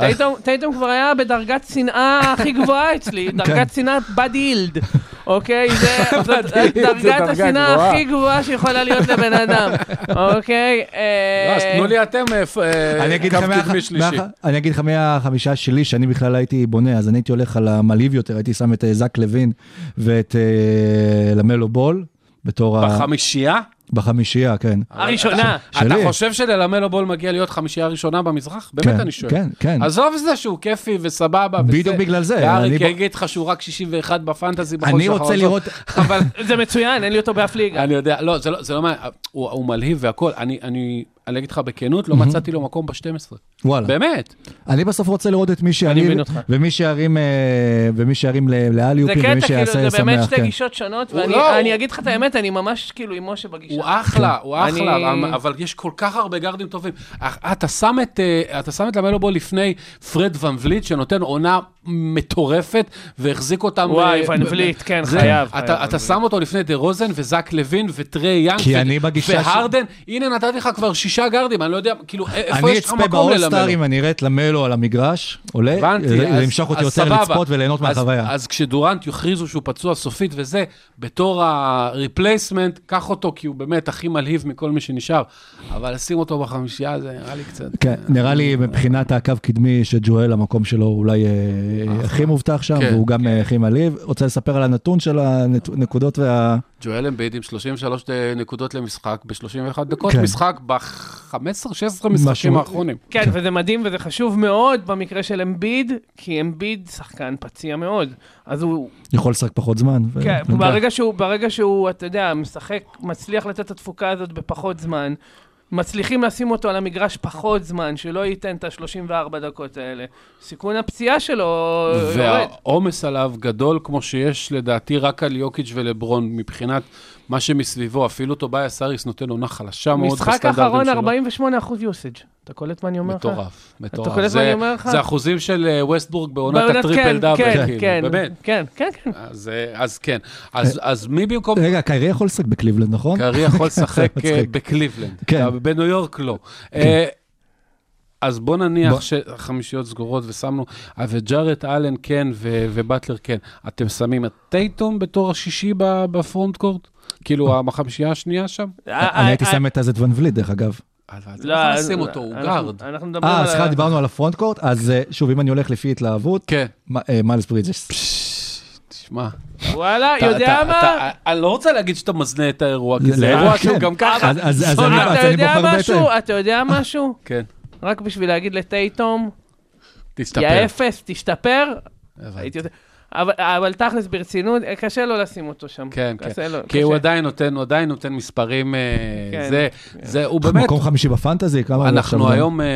טייטום- טייטום כבר היה בדרגת שנאה הכי גבוהה אצלי, כן. דרגת שנאה בד יילד, אוקיי? זה זאת דרגת השנאה. הכי גבוהה שיכולה להיות לבן אדם, אוקיי? אה, לא, אז תנו לי אתם אה, פ- אה, אני אגיד קו קדמי שלישי. אני אגיד לך מהחמישה שלי, שאני בכלל הייתי בונה, אז אני הייתי הולך על המלהיב יותר, הייתי שם את אה, זק לוין ואת אה, למלו בול, בתור ה... בחמישייה? בחמישייה, כן. הראשונה. אתה. חושב שללמלו בול מגיע להיות חמישייה ראשונה במזרח? באמת כן, אני שואל. כן, כן. עזוב זה שהוא כיפי וסבבה. בדיוק. בגלל זה, ואריק יגיד לך שהוא רק 61 בפנטזי בחודש אני. רוצה לראות, אבל זה מצוין, אין לי אותו באף ליגה. אני יודע, לא, זה לא, זה לא מה, הוא, הוא מלהיב והכל. אני, אני, אגיד לך בכנות, לא מצאתי לו מקום ב-12. וואלה. באמת. אני בסוף רוצה לראות את מי אני שירים. ומי שירים, אה, ומי שירים ל- זה לאליופים, ומי קטע, כאילו, שיעשה זה באמת שמח, שתי כן. גישות שונות, הוא ואני לא, אני הוא- אגיד לך את האמת, אני ממש כאילו עם משה בגישה. הוא אחלה, הוא אני- אחלה, אבל יש כל כך הרבה גארדים טובים. אה, אתה שם את, אה, אתה שם את למלו בול לפני פרד ון וליט, שנותן עונה מטורפת, והחזיק אותם... וואי, ב- ון וליט, כן, זה- חייב, אתה, שם אותו לפני דה רוזן וזק לוין וטרי יאנג. והרדן, הנה נתתי לך כבר שישה גארדים, אני לא יודע, כאילו, איפה אני יש לך אצפה מקום באולסטאר ללמלו? אם אני אראה את למלו על המגרש, עולה, זה ימשוך אותי יותר. לצפות וליהנות מהחוויה. אז כשדורנט יכריזו שהוא פצוע סופית וזה, בתור ה-replacement, קח אותו, כי הוא באמת הכי מלהיב מכל מי שנשאר, אבל לשים אותו בחמישייה זה נראה לי קצת... כן, נראה לי מבחינת הקו קדמי שג'ואל, המקום שלו אולי אה, הכי מובטח שם, כן, והוא גם אה, הכי מעליב. רוצה לספר על הנתון של הנקודות וה... ג'ואל אמביד עם 33 נקודות למשחק ב-31 דקות כן. משחק ב-15-16 משחקים משהו- האחרונים. כן, וזה מדהים וזה חשוב מאוד במקרה של אמביד, כי אמביד שחקן פציע מאוד. אז הוא, יכול לשחק פחות זמן. ו- כן, ברגע שהוא, ברגע שהוא, אתה יודע, משחק, מצליח לתת את התפוקה הזאת בפחות זמן, מצליחים לשים אותו על המגרש פחות זמן, שלא ייתן את ה-34 דקות האלה. סיכון הפציעה שלו יורד. והעומס עליו גדול כמו שיש לדעתי רק על יוקיץ' ולברון מבחינת מה שמסביבו, אפילו טוביאס האריס נותן עונה חלשה מאוד משחק בסטנדרטים שלו. 48 אחוז usage. אתה קולט מה אני אומר לך? מטורף, מטורף. קולט מה זה- אני אומר לך? זה אחוזים של אה, ווסטברוק בעונת הטריפל כן, דאבל, כן, כאילו, כן, באמת. כן, כן, כן. אז, אה, אז כן. אז, אז מי במקום... רגע, קיירי יכול לשחק בקליבלנד, נכון? קיירי יכול לשחק אה. בקליבלנד. כן. בניו יורק לא. אז בוא נניח בוא- שחמישיות סגורות ושמנו, וג'ארט אלן כן ו- ובטלר כן. אתם שמים את טייטום בתור השישי ב- ב front court? כאילו, החמישייה השנייה שם? אני הייתי שם את פרד ון וליט, דרך אגב. אז אתה לא יכול לשים אותו, הוא אנחנו- גארד. אנחנו מדברים אה, על... סליחה, דיברנו על ה front court, אז אה, שוב, אם אני הולך לפי התלהבות, כן. אה, מיילס ברידג'ס. תשמע. וואלה, יודע מה? אני לא רוצה להגיד שאתה מזנה את האירוע, כי זה לא, אירוע כן. שהוא גם ככה. אז- אז- אז. אני- אתה יודע בוחר בהתאם. משהו? אתה יודע משהו? כן, רק בשביל להגיד לטייטום, יא. אפס, תשתפר. הייתי יודע. אבל, אבל תכלס ברצינות, קשה לו לשים אותו שם. כן, כן. לו, כי קשה. הוא עדיין נותן, הוא עדיין נותן מספרים, אה, כן. זה, זה, הוא באמת, מקום חמישי בפנטזי, כמה... אנחנו? היום, אה,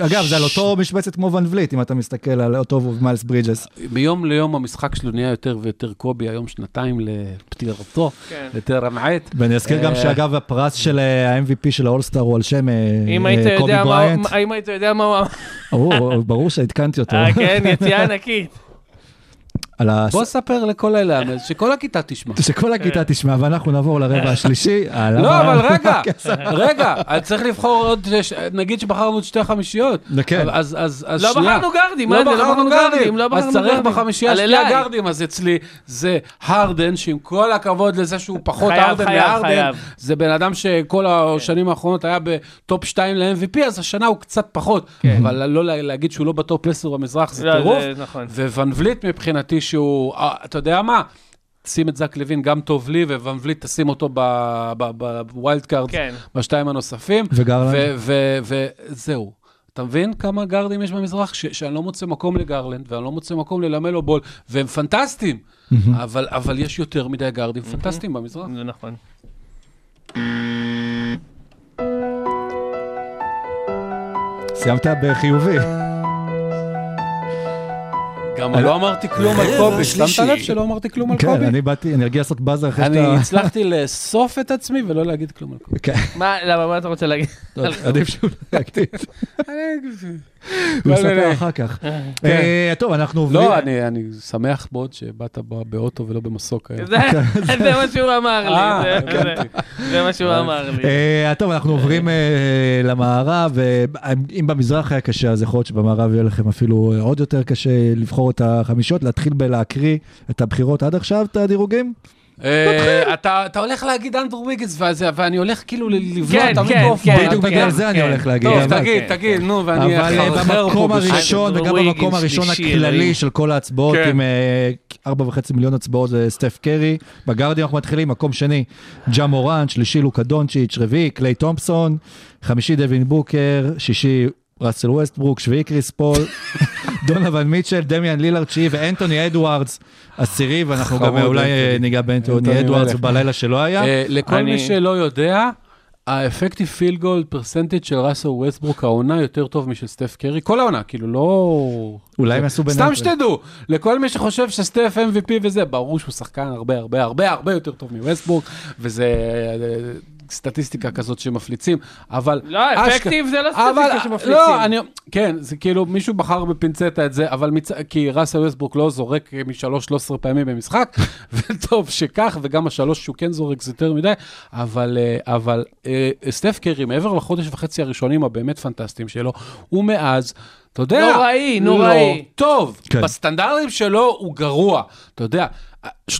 אגב, זה על אותו משבצת כמו ון ולווין, אם אתה מסתכל על אותו מיילס ברידג'ס. מיום ליום המשחק שלו נהיה יותר ויותר קובי, היום שנתיים לפטירתו, כן. לטרם עת. ואני אזכיר גם אה, שאגב, הפרס של ה-MVP של האולסטאר הוא על שם קובי בריינט. אם היית יודע מה הוא אמר, ברור, שעדכנתי אותו. כן, יציאה ענקית. על ה... בוא ספר לכל אלה, שכל הכיתה תשמע. שכל הכיתה תשמע, ואנחנו נעבור לרבע השלישי. על לא, אבל רגע, רגע, אני צריך לבחור עוד, נגיד שבחרנו עוד שתי חמישיות. כן. אז, אז, אז לא שנייה. בחרנו גארדים, מה זה? לא בחרנו גארדים, לא בחרנו אז צריך גארדים. בחמישייה אליי. הגארדים, אז אצלי זה הרדן, שעם כל הכבוד לזה שהוא פחות הרדן מהרדן. זה בן אדם שכל השנים האחרונות היה בטופ 2 ל-MVP, אז השנה הוא קצת פחות. אבל לא לה- להגיד שהוא לא בטופ 10 במזרח זה כן. לא, טירוף. זה נכון. ון וליט מבחינתי שהוא, אה, אתה יודע מה? שים את זק לוין גם טוב לי, ון וליט תשים אותו ב wild card, כן. בשתיים הנוספים. וגרלנד? וזהו. אתה מבין כמה גארדים יש במזרח? ש- שאני לא מוצא מקום לגרלנד, ואני לא מוצא מקום ללמלו בול, והם פנטסטיים, אבל, אבל יש יותר מדי גארדים פנטסטיים במזרח. זה נכון. סיימת בחיובי. גם לא אמרתי כלום על קובי, שמת לב שלא אמרתי כלום על כן, קובי? אני באתי, אני ארגיע לעשות באזר אחרי אני שאתה... הצלחתי לאסוף את עצמי ולא להגיד כלום על קובי. כן, מה, למה, מה אתה רוצה להגיד? עדיף שהוא לא יקטין. הוא כל יספר מיני. אחר כך. אה, טוב, אנחנו עוברים... לא, אני, אני שמח מאוד שבאת באוטו ולא במסוק היום. זה מה שהוא אמר אה, לי, זה- הבנתי. זה מה שהוא אמר לי. אה, טוב, אנחנו עוברים אה, למערב, אה, אם במזרח היה קשה, אז יכול להיות שבמערב יהיה לכם אפילו אה, עוד יותר קשה לבחור את החמישות, להתחיל בלהקריא את הבחירות עד עכשיו, את הדירוגים? אה, אתה אתה הולך להגיד אנדרו ויגנס וזה, ואני הולך כאילו ל- לבלוע כן, את כן, המיקרופון. כן, בדיוק בגלל. זה אני. הולך להגיד. טוב, אבל- תגיד. תגיד, נו, ואני אבל אה, אחרחר פה במקום בשביל- הראשון וגם במקום הראשון הכללי. של כל ההצבעות. עם אה, 4.5 מיליון הצבעות זה סטף קרי. בגרדים אנחנו מתחילים, מקום שני, ג'ה מורנט, שלישי לוקה דונצ'יץ', רביעי קליי תומפסון, חמישי דווין בוקר, שישי ראסל ווסטברוק, שביעי קריס פול, דונובן מיטשל, דמיאן לילארד תשיעי ואנטוני אדוארדס עשירי, ואנחנו גם אולי אה. ניגע באנטוני אנטוני אדוארדס. בלילה שלא היה. אה, לכל מי שלא יודע, ה effective field goal percentage של ראסל ווסטברוק העונה יותר טוב משל סטף קרי, כל העונה, כאילו לא... אולי הם סתם ביניהם. שתדעו, לכל מי שחושב שסטף MVP וזה, ברור שהוא שחקן הרבה הרבה הרבה הרבה יותר טוב מווסטברוק, וזה אה, סטטיסטיקה כזאת שמפליצים, אבל... לא, אשכ- אפקטיב זה לא אבל- סטטיסטיקה שמפליצים. לא, אני... כן, זה כאילו מישהו בחר בפינצטה את זה, אבל מצ... כי ראסל ווסטברוק לא זורק משלוש 13 פעמים במשחק, וטוב שכך, וגם השלוש שהוא כן זורק זה יותר מדי, אבל, אה, אבל אה, סטף קרי, מעבר לחודש וחצי הראשונים הבאמת פנטסטיים שלו, הוא מאז... אתה יודע, נוראי, נוראי. לא טוב, כן. בסטנדרטים שלו הוא גרוע. אתה יודע, 37%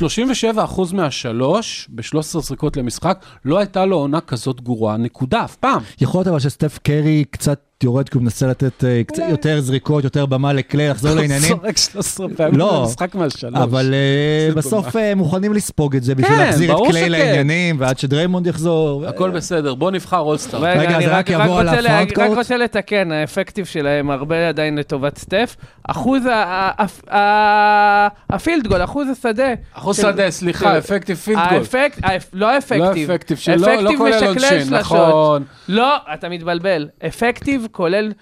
מהשלוש, ב-13 זריקות למשחק, לא הייתה לו עונה כזאת גרועה, נקודה, אף פעם. יכול להיות אבל שסטף קרי קצת יורד כי הוא מנסה לתת אה, קצת יותר זריקות, יותר במה לקליי, לחזור לעניינים. זורק 13 פעמים לא, במשחק מהשלוש. אבל אה, בסוף. אה, מוכנים לספוג את זה בשביל כן, להחזיר את קליי. לעניינים, ועד שדריימונד יחזור. הכל בסדר, בוא נבחר אולסטאר. רגע, אני רק יעבור על ה front רק? רוצה לתקן, ה effective שלהם הרבה עדיין לטובת סטף. אחוז ה field goal, אחוז השדה. אחוז שדה, סליחה, effective field goal. האפקט, האפ- לא לא effective. effective, שלא לא effective כולל עונשין, שלשות. נכון. לא, אתה מתבלבל. effective כולל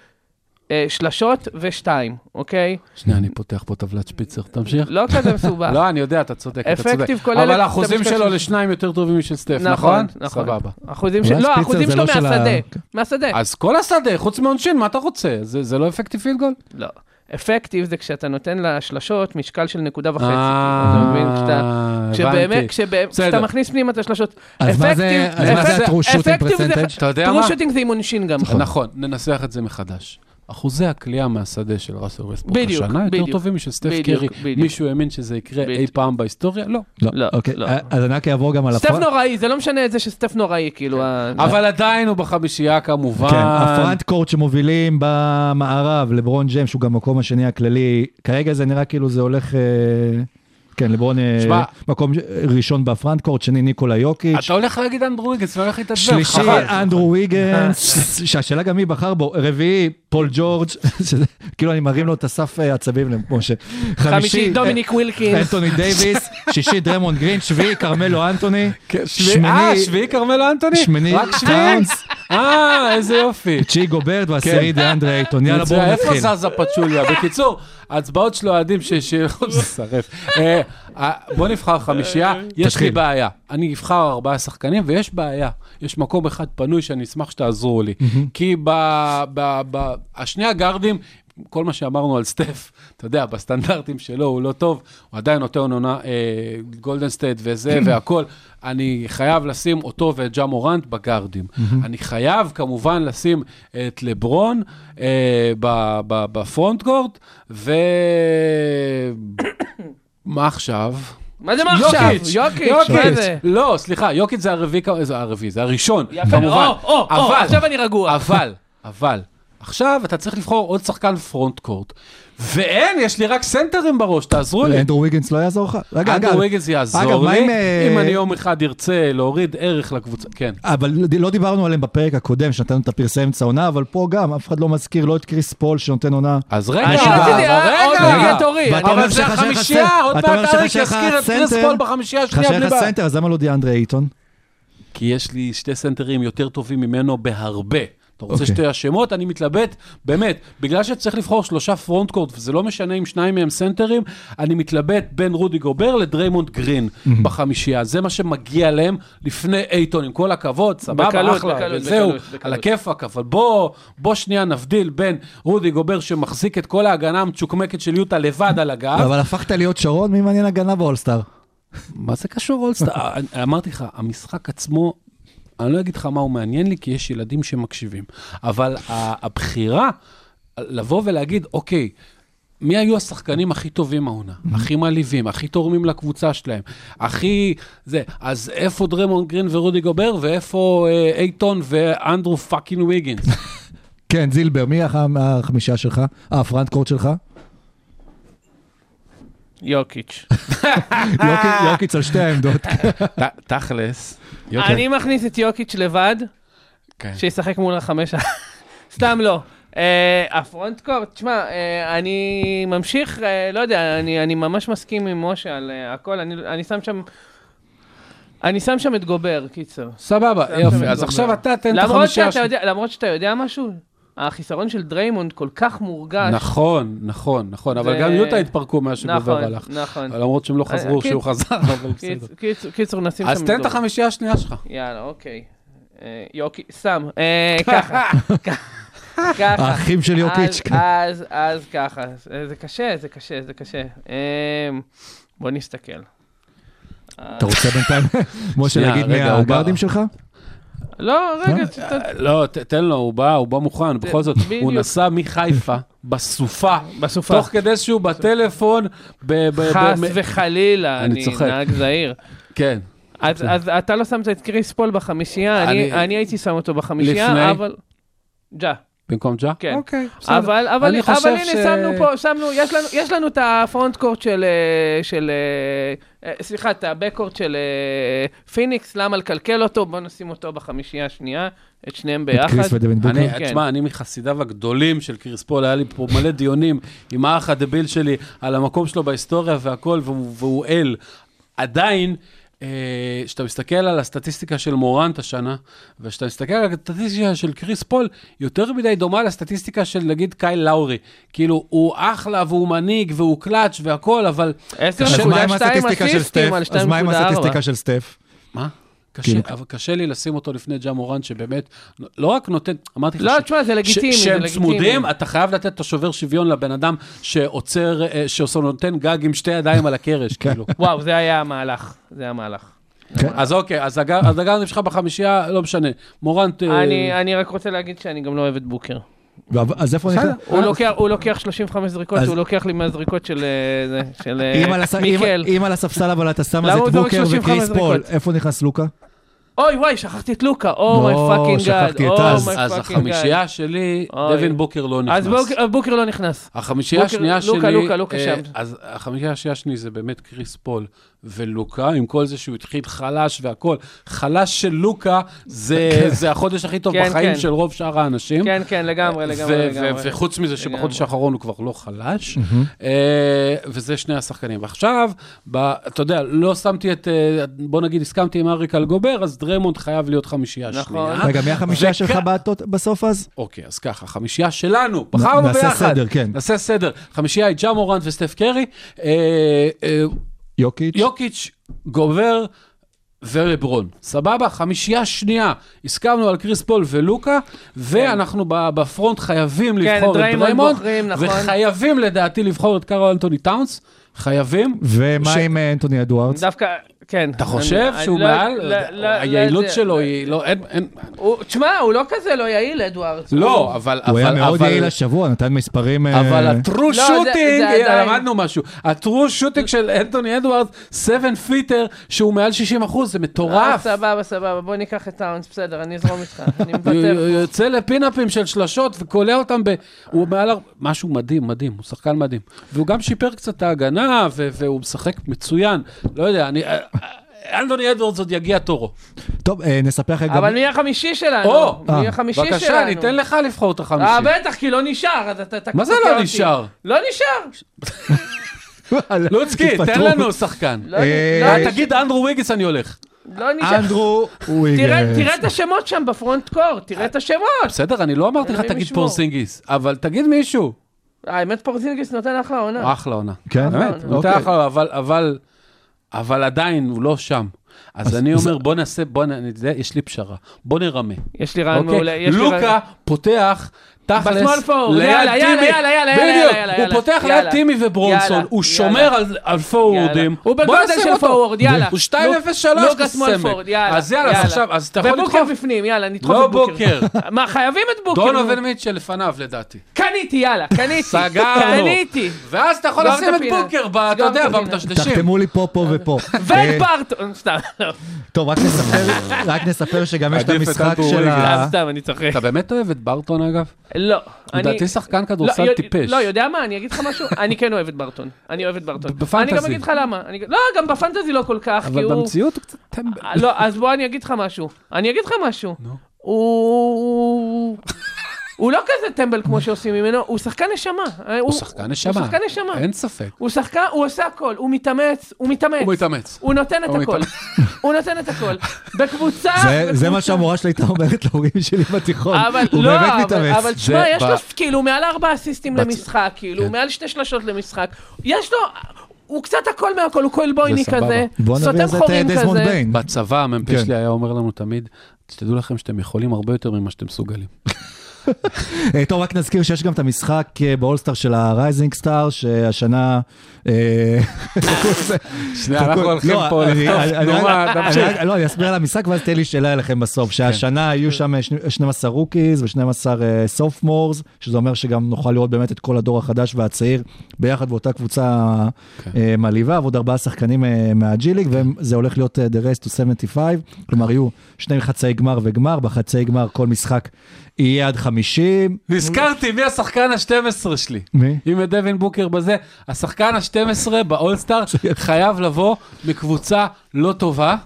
אה, שלשות ושתיים, אוקיי? שנייה, אני פותח פה טבלת שפיצר, תמשיך. לא כזה מסובך. לא, אני יודע, אתה צודק, אתה צודק. effective כולל אבל האחוזים שלו של- לשניים יותר טובים משל סטף, נכון? נכון. סבבה. אחוזים של... לא, האחוזים זה שלו לא של ה- מהשדה. כן. מהשדה. אז כל השדה, חוץ מעונשין, מה אתה רוצה? זה זה לא אפקטיב פילד גול? לא. אפקטיב זה כשאתה נותן לשלשות משקל של נקודה וחצי. אה, אתה מבין? כשאתה... כשבאמת, הבנתי. כשבאמת, בסדר. כשאתה מכניס פנימה את השלשות. אז מה זה- אפקטיב- אז מה זה אפקט- ה-true shooting אפקטיב זה- percentage? אתה יודע true מה? shooting זה עם עונשין גם. נכון, ננסח את זה מחדש. אחוזי הקליעה מהשדה של ראסל ווסטברוק בדיוק, השנה יותר בדיוק. טובים משל סטף בדיוק, קרי. בדיוק. מישהו האמין שזה יקרה אי בדיוק. פעם בהיסטוריה? לא. לא, לא, אוקיי. לא. אז אני רק אעבור גם על סטף ה front. נוראי, זה לא משנה את זה שסטף נוראי, כאילו... ה- אבל עדיין הוא בחמישייה כמובן. כן, הפרונט קורט שמובילים במערב, לברון ג'יימס, שהוא גם מקום השני הכללי, כרגע זה נראה כאילו זה הולך... אה, כן, לברון אה. מקום ראשון ב front court, שני ניקולה יוקיץ'. אתה הולך להגיד אנדרו ויגנס, והולך להתעצבן, שלישי חבל. אנדרו ויגנס, שהשאלה גם מי בחר בו, רביעי פול ג'ורג', כאילו אני מרים לו את הסף אה, עצבים למשה. חמישי דומיניק ווילקינס. אנטוני דייוויס, שישי דריימונד גרין, שביעי כרמלו אנטוני, כן, שביעי- אה, שביעי כרמלו אנטוני? שמיני רק? טאונס, אה, איזה יופי. תשיעי גוברט והעשירי דיאנדרה אייטון, יאללה בואו נתחיל. איפה זזה פאצ'וליה? בקיצור, ההצבעות של אוהדים ש... ש- זה שרף. אה, אה, בוא נבחר חמישייה, יש לי. בעיה. אני אבחר ארבעה שחקנים, ויש בעיה. יש מקום אחד פנוי שאני אשמח שתעזרו לי. כי ב- ב- ב- השני הגארדים... כל מה שאמרנו על סטף, אתה יודע, בסטנדרטים שלו הוא לא טוב, הוא עדיין נותן עונה אה, גולדן סטייט וזה והכל. אני חייב לשים אותו ואת ג'ה מורנט בגארדים. אני חייב כמובן לשים את לברון אה, ב front court, ו... מה עכשיו? מה זה מה עכשיו? יוקיץ', יוקיץ'? לא, סליחה, יוקיץ' זה הרביעי, זה הרביעי, זה הראשון, יפה, כמובן. או, או, או, אבל- עכשיו אני רגוע. אבל, אבל, עכשיו אתה צריך לבחור עוד שחקן front court. ואין, יש לי רק סנטרים בראש, תעזרו לי. אנדרו ויגנס לא יעזור לך? רגע, אנדרו ויגנס אגב, יעזור לי, אה, אם אני יום אחד ארצה להוריד ערך לקבוצה, כן. אבל לא דיברנו עליהם בפרק הקודם, שנתנו את הפרסי אמצע עונה, אבל פה גם, אף אחד לא מזכיר לא את קריס פול שנותן עונה. אז רגע, רגע, אה, רגע. רגע תורי. אבל זה החמישייה. עוד מעט אריק יזכיר את קריס. פול בחמישייה השנייה בלי לך בעיה. סנטר, אז למה לא דיאנדרה אייטון? כי יש לי שתי סנטרים יותר טובים ממנו בהרבה. אתה רוצה אוקיי. שתי השמות? אני מתלבט, באמת, בגלל שצריך לבחור שלושה front court, וזה לא משנה אם שניים מהם סנטרים, אני מתלבט בין רודי גובר לדריימונד גרין בחמישייה. זה מה שמגיע להם לפני אייטון, עם כל הכבוד, סבבה, בקלות, אחלה, בקלות, וזהו, בקלות, בקלות. על הכיפאק, אבל בוא, בוא שנייה נבדיל בין רודי גובר שמחזיק את כל ההגנה המצ'וקמקת של יוטה לבד על הגב, אבל הפכת להיות שרון, מי מעניין הגנה באולסטאר? מה זה קשור אולסטאר? אני- אמרתי לך, המשחק עצמו, אני לא אגיד לך מה הוא מעניין לי, כי יש ילדים שמקשיבים. אבל הבחירה, לבוא ולהגיד, אוקיי, מי היו השחקנים הכי טובים העונה? הכי מעליבים, הכי תורמים לקבוצה שלהם, הכי... זה, אז איפה דריימונד גרין ורודי גובר, ואיפה אה, אייטון ואנדרו fucking ויגינס? כן, זילבר, מי הח- החמישייה שלך? אה, ה front court שלך? יוקיץ'. יוקיץ'- על שתי העמדות. תכלס. אני מכניס את יוקיץ' לבד, כן. שישחק מול החמש... סתם לא. אה, ה front court, תשמע, אה, אני ממשיך, אה, לא יודע, אני אני ממש מסכים עם משה על הכל, אני אני שם שם... אני שם שם את גובר, קיצר. סבבה, יופי. אז עכשיו. אתה תן את יודע, למרות שאתה יודע משהו, החיסרון של דריימונד כל כך מורגש. נכון, נכון, נכון, אבל גם יוטה התפרקו מאז שגובר נכון, הלך. נכון. למרות שהם לא חזרו אה, כשהוא קיצ- חזר, אבל בסדר. קיצ- קיצ- קיצור, נשים שם אז תן את. החמישייה השנייה שלך. יאללה, אוקיי. אה, יוקי, סתם, אה, ככה. ככה. האחים של יוקיץ', אז- כן. אז, ככה. זה קשה, זה קשה, זה קשה. בוא נסתכל. אתה רוצה בינתיים, משה, להגיד מי הגארדים. שלך? לא, רגע, ת- לא, ת- תן לו, הוא בא, הוא בא מוכן, בכל זאת. הוא נסע מחיפה, בסופה, בסופה. תוך כדי שהוא בטלפון, חס וחלילה, אני. נהג זהיר. כן. אז אז אתה לא שמת את קריס פול בחמישייה, אני- אני אני הייתי שם אותו לפני? בחמישייה, אבל... ג'ה. במקום ג'ה? כן. אוקיי, בסדר. אבל, אבל, אני אבל חושב הנה, ש- שמנו פה, שמנו, יש לנו, יש לנו את ה front court של, אה, של, אה, אה, סליחה, את ה backcourt של אה, פיניקס, למה לקלקל אותו? בוא נשים אותו בחמישייה השנייה, את שניהם את ביחד. קריס ודווין בוקר? אני, כן. תשמע, אני מחסידיו הגדולים של קריס פול, היה לי פה מלא דיונים עם האח הדביל שלי על המקום שלו בהיסטוריה והכל, והוא, והוא אל. עדיין, כשאתה מסתכל על הסטטיסטיקה של מורנט השנה, וכשאתה מסתכל על הסטטיסטיקה של קריס פול, יותר מדי דומה לסטטיסטיקה של נגיד קייל לאורי. כאילו, הוא אחלה והוא מנהיג והוא קלאץ' והכל, אבל... 10.2 אז מה עם הסטטיסטיקה של סטף? אסיסטים על אז מה עם 2.4. הסטטיסטיקה של סטף? מה? קשה, כאילו- אבל קשה לי לשים אותו לפני ג'ה מורנט, שבאמת, לא רק נותן, אמרתי לך, לא, ש- תשמע, זה לגיטימי, ש- זה שהם לגיטימי. צמודים, אתה חייב לתת את השובר שוויון לבן אדם שעוצר, אה, שנותן גג עם שתי ידיים על הקרש, כן. כאילו. וואו, זה היה המהלך, זה היה המהלך. כן. אז אוקיי, אז הגר- אז הגארדים שלך בחמישייה, לא משנה. מורנט... אני אני רק רוצה להגיד שאני גם לא אוהב את בוקר. אז איפה. נכנס? הוא לוקח- הוא לוקח 35 זריקות, הוא לוקח לי מהזריקות של אה, אה, מיקל. אם על הספסל אבל אתה שם את בוקר 35 וקריס פול? איפה נכנס לוקה? אוי וואי, שכחתי את לוקה, oh my fucking God, שכחתי את oh אז. my אז fucking God. החמישייה שלי. דווין בוקר לא אז נכנס. בוקר- בוקר לא נכנס. החמישייה השנייה שלי... לוקה, לוקה, לוקה אה, שם. אז החמישייה השנייה שלי זה באמת קריס פול ולוקה, עם כל זה שהוא התחיל חלש והכל. חלש של לוקה זה זה החודש הכי טוב כן, בחיים כן. של רוב שאר האנשים. כן, כן, לגמרי, לגמרי. וחוץ מזה. שבחודש האחרון הוא כבר לא חלש, אה, וזה שני השחקנים. ועכשיו, אתה יודע, לא שמתי את, אה, בוא נגיד, הסכמתי עם אריק על גובר, אז דרמונד חייב להיות חמישייה נכון. שנייה. רגע, מי החמישייה שלך בעטות בסוף אז? אוקיי, אז ככה, חמישייה שלנו, בחרנו נעשה ביחד. סדר, כן. נעשה סדר. חמישייה היא ג'ה מורנט וסטף קרי, אה, אה, יוקיץ'? יוקיץ', גובר, ולברון. סבבה? חמישייה שנייה. הסכמנו על קריס פול ולוקה, ואנחנו ב front חייבים כן, לבחור את דריימונד נכון. וחייבים לדעתי לבחור את קארו אנטוני טאונס. חייבים. ומה עם אה, אנטוני אדוארדס? דווקא, כן. אתה חושב אני- שהוא אני לא- מעל? לא- לא- היעילות לא- שלו היא לא... אין- אין- הוא- תשמע, הוא לא כזה לא יעיל, אדוארדס. לא, אבל... הוא היה אבל- מאוד אבל- יעיל השבוע, נתן מספרים... אה, אבל ה true shooting, עדיין- למדנו משהו, ה true shooting של אנטוני אדוארדס, 7 פיטר, שהוא מעל 60 אחוז, זה אה, מטורף. סבבה, סבבה, בוא ניקח את טאונס, בסדר, אני אזרום איתך, אני הוא מוותר. יוצא לפינאפים של שלשות וקולע אותם ב... הוא מעל... משהו מדהים, מדהים, הוא שחקן מדהים. והוא גם שיפר קצת את ההגנה, והוא משחק מצוין. לא יודע, אני... אנטוני אדוארדס עוד יגיע תורו. טוב, אה, נספר לך גם... אבל מי החמישי שלנו? או, מי אה, החמישי שלנו? בבקשה, ניתן לך לבחור את החמישי. אה, בטח, כי לא נשאר, אז אתה... אתה מה זה לא. נשאר? לא נשאר. לוצקי, תן. לנו שחקן. לא אה, לא אה. תגיד אנדרו וויגינס, אני הולך. לא נשאר. אנדרו וויגינס. תראה את השמות שם ב front court, תראה את השמות. בסדר, אני לא אמרתי לך תגיד. פורזינגיס, אבל תגיד מישהו. האמת פורזינגיס נותן אחלה עונה. אחלה עונה. כן? באמת, נותן אוקיי. אחלה, אבל, אבל, עדיין הוא לא שם. אז אז- אני אומר, בוא נעשה, בוא נ... יש לי פשרה. בוא נרמה. יש לי רעיון אוקיי? מעולה. יש לי לוקה פותח תכלס, ב small forward, ליד יאללה, יאללה, טימי. יאללה, יאללה, בדיוק, יאללה, הוא יאללה, פותח ליד יאללה. טימי וברונסון, יאללה, הוא יאללה. שומר על-. יאללה. הוא בגודל של. פורוורד, יאללה. הוא 2.03 לוקה שמאל כסמק. פורוורד, יאללה. אז יאללה, אז עכשיו, אז אתה יכול ובוקר לדחוף. בפנים, יאללה, נדחוף לא את בוקר. בוקר. מה, חייבים את בוקר. דונובין נו. מיטשל לפניו לדעתי. קניתי, יאללה, קניתי. סגרנו. קניתי. ואז אתה יכול סגור לשים את. בוקר, אתה יודע. במדשדשים. תחתמו לי פה, פה ופה. אה, וברטון, סתם, לא. טוב, רק נספר, רק נספר שגם יש את המשחק של. ה... סתם, סתם, אני צוחק. אתה באמת אוהב את ברטון אגב? לא. לדעתי שחקן כדורסל לא, טיפש. לא, יודע מה, אני אגיד לך משהו, אני כן אוהב את ברטון. אני אוהב את ברטון. בפנטזי. אני גם אגיד לך למה. לא, גם בפנטזי לא כל כך, כי אבל הוא... במציאות הוא קצת טמבל. אה, לא, אז בוא אני אגיד לך משהו. אני אגיד לך משהו. הוא... הוא לא כזה טמבל כמו שעושים ממנו, הוא שחקן נשמה. הוא שחקן נשמה. הוא שחקן נשמה. אין ספק. הוא שחקן, הוא עושה הכל, הוא מתאמץ, הוא מתאמץ. הוא מתאמץ. הוא נותן את הכל. הוא נותן את הכל. בקבוצה... זה-. מה שהמורה שלי הייתה אומרת להורים שלי בתיכון. אבל לא, אבל- תשמע, יש לו כאילו מעל ארבע אסיסטים למשחק, כאילו, כן. מעל שתי שלשות למשחק. יש לו, הוא קצת הכל מהכל, הוא כלבויניק זה סבבה. כזה, בוא נביא סותם אה, חורים דזמונד כזה. ביין. בצבא המ"פ כן. שלי היה אומר לנו תמיד, תדעו לכם שאתם יכולים הרבה יותר ממה שאתם מסוגלים. אה, טוב, רק נזכיר שיש גם את המשחק אה, באולסטאר של ה rising star, שהשנה... אה, שנייה, אנחנו הולכים לא, פה אני- תנומה, אני- תמשיך. לא, אני אסביר על המשחק ואז תהיה לי שאלה אליכם כן. בסוף. שהשנה יהיו שם שני- 12 rookies ו-12 סופמורס, שזה אומר שגם נוכל לראות באמת את כל הדור החדש והצעיר ביחד באותה קבוצה כן. מעליבה, ועוד ארבעה שחקנים מהג'י ליג, וזה הולך להיות The Race to 75, כלומר יהיו שני חצאי גמר וגמר, בחצאי גמר כל משחק יהיה עד 50. נזכרתי מי השחקן ה-12 שלי. מי? אם את דווין בוקר בזה, השחקן ה-12 באולסטאר חייב לבוא מקבוצה לא טובה.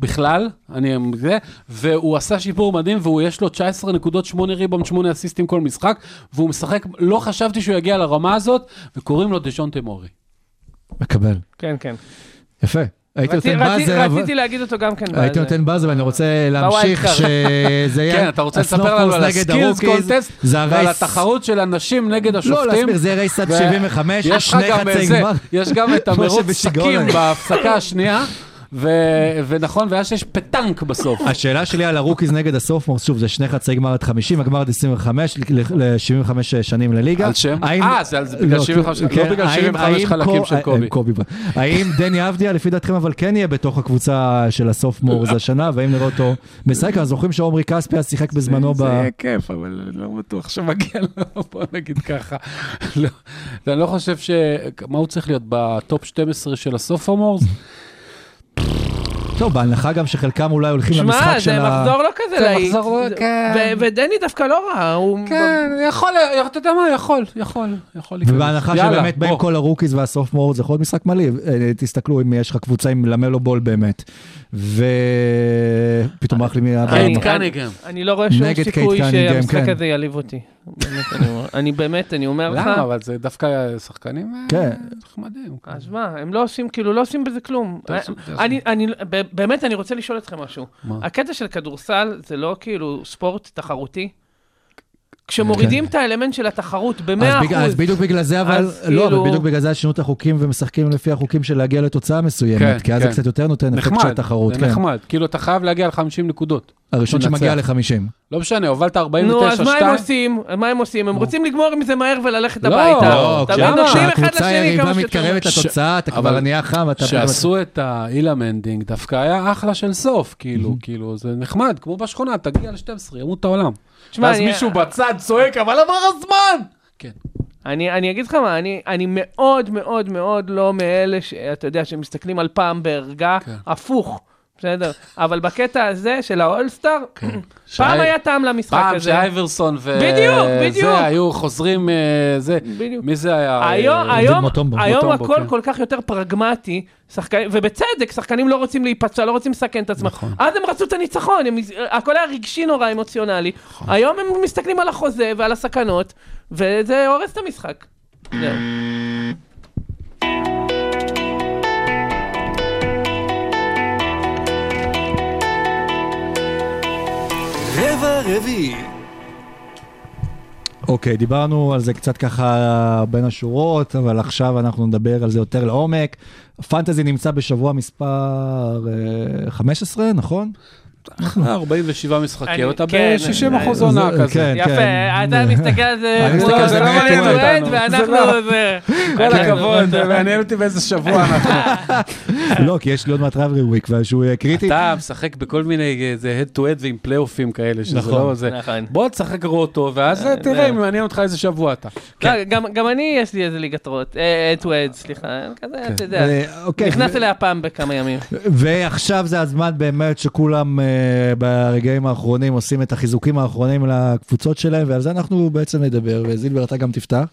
בכלל, אני זה, והוא עשה שיפור מדהים, והוא יש לו 19 נקודות, 8 ריבאונד, 8 אסיסטים כל משחק, והוא משחק, לא חשבתי שהוא יגיע לרמה הזאת, וקוראים לו דז'ונטה מוריי. מקבל. כן, כן. יפה. הייתי רצי- נותן buzzer, אבל- רציתי להגיד אותו גם כן. הייתי בזה. נותן buzzer ואני רוצה להמשיך. שזה יהיה... כן, אתה רוצה לספר לנו על ה skills contest, זה ועל. התחרות של הנשים נגד לא, השופטים. להסביר, זה race עד ו- 75, יש לך שני גם חצי זה, גמר. יש גם את המרוץ שקים. בהפסקה השנייה, ו- ונכון, ואז יש פטנק בסוף. השאלה שלי על ה rookies נגד ה sophomores, שוב, זה שני חצי גמר עד 50, הגמר עד 25, ל-75 שנים לליגה. על שם? האם- אה, זה על- זה בגלל לא, 75, לא כן, בגלל האם- 75 האם חלקים קו- של אה, קובי. קובי. האם דני אבדיה, לפי דעתכם, אבל כן יהיה בתוך הקבוצה של ה sophomores השנה, והאם נראה אותו משחק? אנחנו זוכרים שעומרי כספי אז שיחק בזמנו זה ב... יהיה כיף, אבל לא בטוח שמגיע לו, בוא נגיד ככה. לא, אני לא חושב ש... מה הוא צריך להיות? ב top 12 של ה sophomores? טוב, בהנחה גם שחלקם אולי הולכים שמע, למשחק זה של ה... מחזור לא כזה זה להיט. מחזור לא- כן. ו- ודני דווקא לא רע, הוא... כן, יכול, אתה יודע מה, יכול, יכול, יכול להיכנס. ובהנחה יאללה, שבאמת באים בוא. כל ה rookies וה sophomores, זה יכול להיות משחק מלא. אה, תסתכלו אם יש לך קבוצה עם למלו בול באמת. ופתאום ברח לי מי... אני- קייד קנינגהם. אני לא רואה שום סיכוי שהמשחק כן. הזה יעליב אותי. אני באמת, אני אומר לך... למה? אבל זה דווקא שחקנים אה, כן. נחמדים. אז מה, הם לא עושים, כאילו, לא עושים בזה כלום. ב- באמת, אני רוצה לשאול אתכם משהו. מה? הקטע של כדורסל זה לא כאילו ספורט תחרותי? כשמורידים את האלמנט של התחרות ב-100%. אז, בג... אז בדיוק בגלל זה, אבל, אז לא, כאילו- אבל בדיוק בגלל זה שינו את החוקים ומשחקים לפי החוקים של להגיע לתוצאה מסוימת, כן, כי אז זה כן. קצת יותר נותן אפקט של נחמד, תחרות, זה כן. נחמד. כאילו, אתה חייב להגיע ל-50 נקודות. הראשון. שמגיע ל-50. לא משנה, הובלת 49-2. נו, אז מה הם עושים? מה הם עושים? הם רוצים לגמור עם זה מהר וללכת לא, הביתה. לא, כשהקבוצה לשני היריבה כמה שיותר. מתקרבת לתוצאה, אתה אבל כבר נהיה חם, אתה... כשעשו את ה Elam Ending, דווקא היה אחלה של סוף, כאילו. כאילו, זה נחמד, כמו בשכונה, תגיע ל-12, ימות העולם. תשמע, ואז אני- מישהו בצד צועק, אבל עבר הזמן! כן. אני, אני אגיד לך מה, אני, אני מאוד מאוד מאוד לא מאלה שאתה יודע, שמסתכלים על פעם בערגה, כן. הפוך, בסדר? אבל בקטע הזה של האולסטאר, פעם שי- היה טעם למשחק פעם הזה. שאייברסון ו... בדיוק, בדיוק. זה, היו חוזרים, אה, זה, בדיוק. מי זה היה? היום, אה, הכל כן. כל כך יותר פרגמטי, שחקנים, ובצדק, שחקנים לא רוצים להיפצע, לא רוצים לסכן את עצמם. נכון. אז הם רצו את הניצחון, הם, הכל היה רגשי נורא אמוציונלי. נכון. היום הם מסתכלים על החוזה ועל הסכנות, וזה הורס את המשחק. זהו. רביעי. אוקיי, דיברנו על זה קצת ככה בין השורות, אבל עכשיו אנחנו נדבר על זה יותר לעומק. פנטזי נמצא בשבוע מספר אה, 15, נכון? 47 משחקים, אתה כן, ב-60 אחוז עונה כזה. כן. יפה, אתה מסתכל על זה, אני כמו מסתכל על זה. ואנחנו זה לא- זה. כל אנחנו- הכבוד, מעניין אותי באיזה שבוע אנחנו. לא, כי יש לי עוד מעט רברי וויק, שהוא יהיה קריטי. אתה משחק בכל מיני, אה, זה הד טו הד ועם פלייאופים כאלה, שזה נכון. לא זה. נכון. בוא תשחק רוטו, ואז אה, תראה אם מעניין אותך איזה שבוע אתה. לא, גם- אני, יש לי איזה ליגת רוט, אה, to add, סליחה, כזה, אתה יודע. אה, אוקיי, נכנס אליה פעם בכמה ימים. ועכשיו זה הזמן באמת שכולם אה, ברגעים האחרונים עושים את החיזוקים האחרונים לקבוצות שלהם, ועל זה אנחנו בעצם נדבר, וזילבר אתה גם תפתח.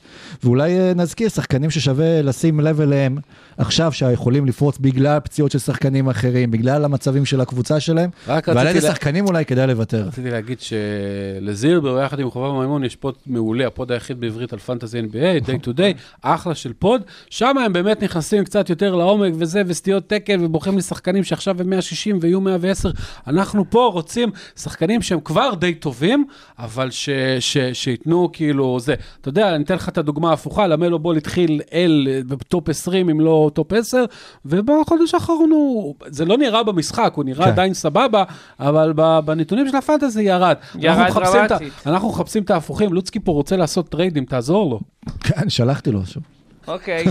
ואולי אה, נזכיר שחקנים ששווה לשים לב אליהם עכשיו, שיכולים לפרוץ בגלל פציעות של שחקנים אחרים, בגלל המצבים של הקבוצה שלהם, ועל איזה לה- שחקנים אולי כדאי לוותר. רציתי להגיד שלזילבר, יחד עם חובב מימון, יש pod מעולה, ה pod היחיד בעברית על פנטזי NBA, day to day, אחלה של pod. שם הם באמת נכנסים קצת יותר לעומק וזה, וסטיות תקן, ובוחרים לי שחקנים שעכשיו הם 160 ויהיו 110. אנחנו פה רוצים שחקנים שהם כבר די טובים, אבל ש, ש, שייתנו כאילו זה. אתה יודע, אני אתן לך את הדוגמה ההפוכה, למלו בול התחיל אל ב top 20, אם לא top 10, ובחודש האחרון הוא, זה לא נראה במשחק, הוא נראה כן. עדיין סבבה, אבל בנתונים של הפנטזי ירד. ירד אנחנו דרמטית. אנחנו מחפשים את ההפוכים, לוצקי פה רוצה לעשות טריידים, תעזור לו. כן, שלחתי לו שוב. אוקיי.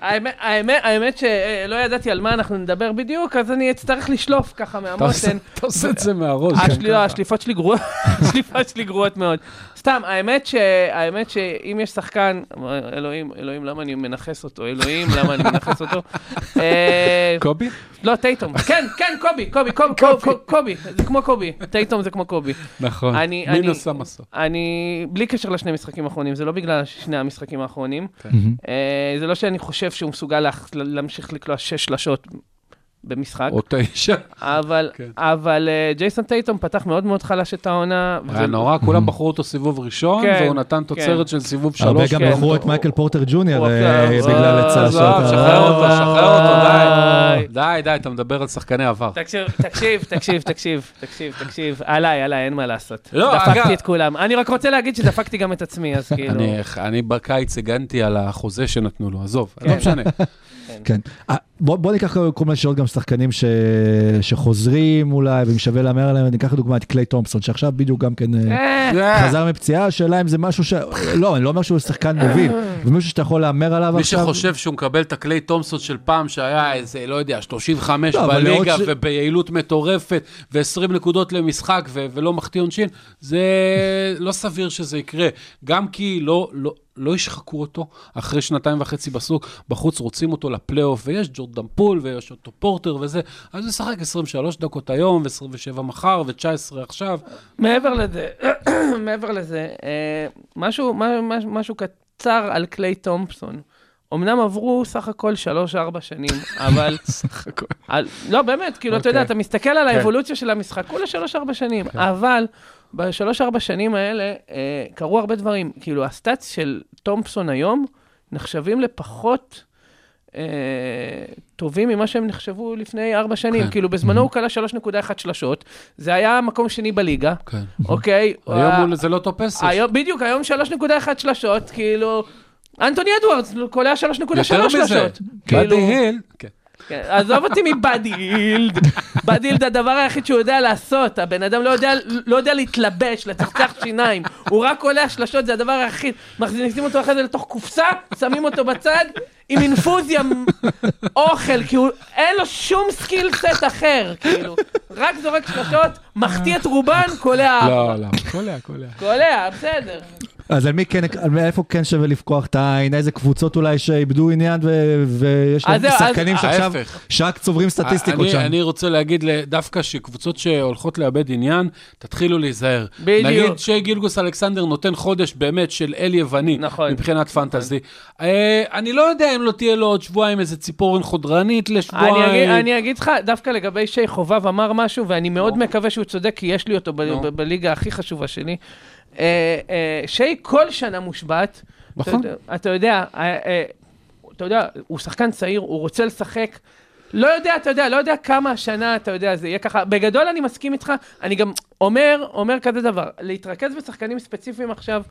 האמת- האמת- האמת שלא ידעתי על מה אנחנו נדבר בדיוק, אז אני אצטרך לשלוף ככה מהמותן. אתה עושה את זה מהראש. השלי- לא, השליפות שלי גרועות, השליפות שלי גרועות מאוד. סתם, האמת ש- האמת שאם יש שחקן, אלוהים, אלוהים, למה אני מנכס אותו? אלוהים, למה אני מנכס אותו? אה, קובי? לא, טייטום. כן, כן, קובי, קובי, קובי, קובי, זה כמו קובי. טייטום זה כמו קובי. נכון. אני- מי אני- בלי קשר לשני משחקים האחרונים, זה לא בגלל שני המשחקים האחרונים. אה, זה לא שאני חושב שהוא מסוגל להמשיך לקלוע שש שלשות במשחק, או תשע. אבל, כן. אבל אה, ג'ייסון טייטום פתח מאוד מאוד חלש את העונה. היה וזה- נורא, כולם בחרו אותו סיבוב ראשון, כן, והוא נתן תוצרת כן. של סיבוב הרבה שלוש. גם כן. בחרו את מייקל פורטר ג'וניור אה, בגלל אה, שאתה- שחרר אותו, שחרר אותו, אה. די. די, די, אתה מדבר על שחקני עבר. תקשיב, תקשיב, תקשיב, תקשיב, תקשיב, תקשיב, עליי, עליי, אין מה לעשות. לא, אגב- דפקתי את כולם. אני רק רוצה להגיד שדפקתי גם את עצמי, אז כאילו... אני- אני בקיץ הגנתי על החוזה שנתנו לו, עזוב, כן. לא משנה. כן. אה, בוא, בוא ניקח כל מיני שאלות גם שחקנים ש... שחוזרים אולי, ואם שווה להמר עליהם, ניקח לדוגמה את קליי תומפסון, שעכשיו בדיוק גם כן אה, אה, חזר מפציעה, השאלה אם זה משהו ש... לא, אני לא אומר שהוא שחקן מוביל, ומישהו שאתה יכול להמר עליו מי עכשיו... שחושב שהוא מקבל את הקליי תומסון של פעם, שהיה איזה, לא יודע, 35 לא, בליגה ש- וביעילות מטורפת, ו-20 נקודות למשחק ו- ולא מחטיא עונשין, זה לא סביר שזה יקרה. גם כי לא... לא לא ישחקו אותו אחרי שנתיים וחצי בסוג, בחוץ רוצים אותו לפלייאוף, ויש ג'ורדן פול, ויש אותו פורטר וזה, אז ישחק 23 דקות היום, ו-27 מחר, ו-19 עכשיו. מעבר לזה, מעבר לזה, אה, משהו, מה- משהו קצר על קליי תומפסון. אמנם עברו סך הכל 3-4 שנים, אבל... סך הכל. על, לא, באמת, כאילו, אתה יודע, אוקיי. אתה מסתכל על האבולוציה של המשחק, כולה 3-4 שנים, כן. אבל בשלוש-ארבע שנים האלה אה, קרו הרבה דברים. כאילו, הסטאצ של תומפסון היום נחשבים לפחות אה, טובים ממה שהם נחשבו לפני ארבע שנים. כן. כאילו, בזמנו הוא כלה 3.1 שלשות, זה היה מקום שני בליגה, כן. אוקיי? היום הוא- זה לא 10. היום, בדיוק, היום 3.1 שלשות, כאילו... אנטוני אדוארדס קולע 3.3 יותר מזה, שלשות. באדי כאילו, היל. כן. עזוב אותי מבאדי הילד. באדי הילד, הדבר היחיד שהוא יודע לעשות, הבן אדם לא יודע, לא יודע להתלבש, לצחצח שיניים, הוא רק קולע שלשות, זה הדבר היחיד. מכניסים אותו אחרי זה לתוך קופסה, שמים אותו בצד, עם אינפוזיה אוכל, כי הוא, אין לו שום skill set אחר, כאילו. רק זורק שלשות, מחטיא את רובן, קולע. לא, לא, קולע, קולע. קולע, בסדר. אז על מי כן, על איפה כן שווה לפקוח את העין, איזה קבוצות אולי שאיבדו עניין ו- ויש להם שחקנים שעכשיו. שרק צוברים סטטיסטיקות אני, שם. אני רוצה להגיד דווקא שקבוצות שהולכות לאבד עניין, תתחילו להיזהר. בדיוק. נגיד שי גילג'ס אלכסנדר נותן חודש באמת של אל יווני, נכון. מבחינת פנטזי. אה, אני לא יודע אם לא תהיה לו עוד שבועיים איזה ציפורן חודרנית לשבועיים. אני אגיד, אני אגיד לך, דווקא לגבי שי חובב אמר משהו, ואני מאוד מקווה שהוא צודק, כי יש לי אותו ב- נו. ב- בליגה הכי חשובה שלי. אה, אה, שי כל שנה מושבת. נכון. אתה, יודע- אתה יודע, אה, אתה יודע, הוא שחקן צעיר, הוא רוצה לשחק. לא יודע, אתה יודע, לא יודע כמה השנה, אתה יודע, זה יהיה ככה. בגדול אני מסכים איתך, אני גם אומר, אומר כזה דבר, להתרכז בשחקנים ספציפיים עכשיו,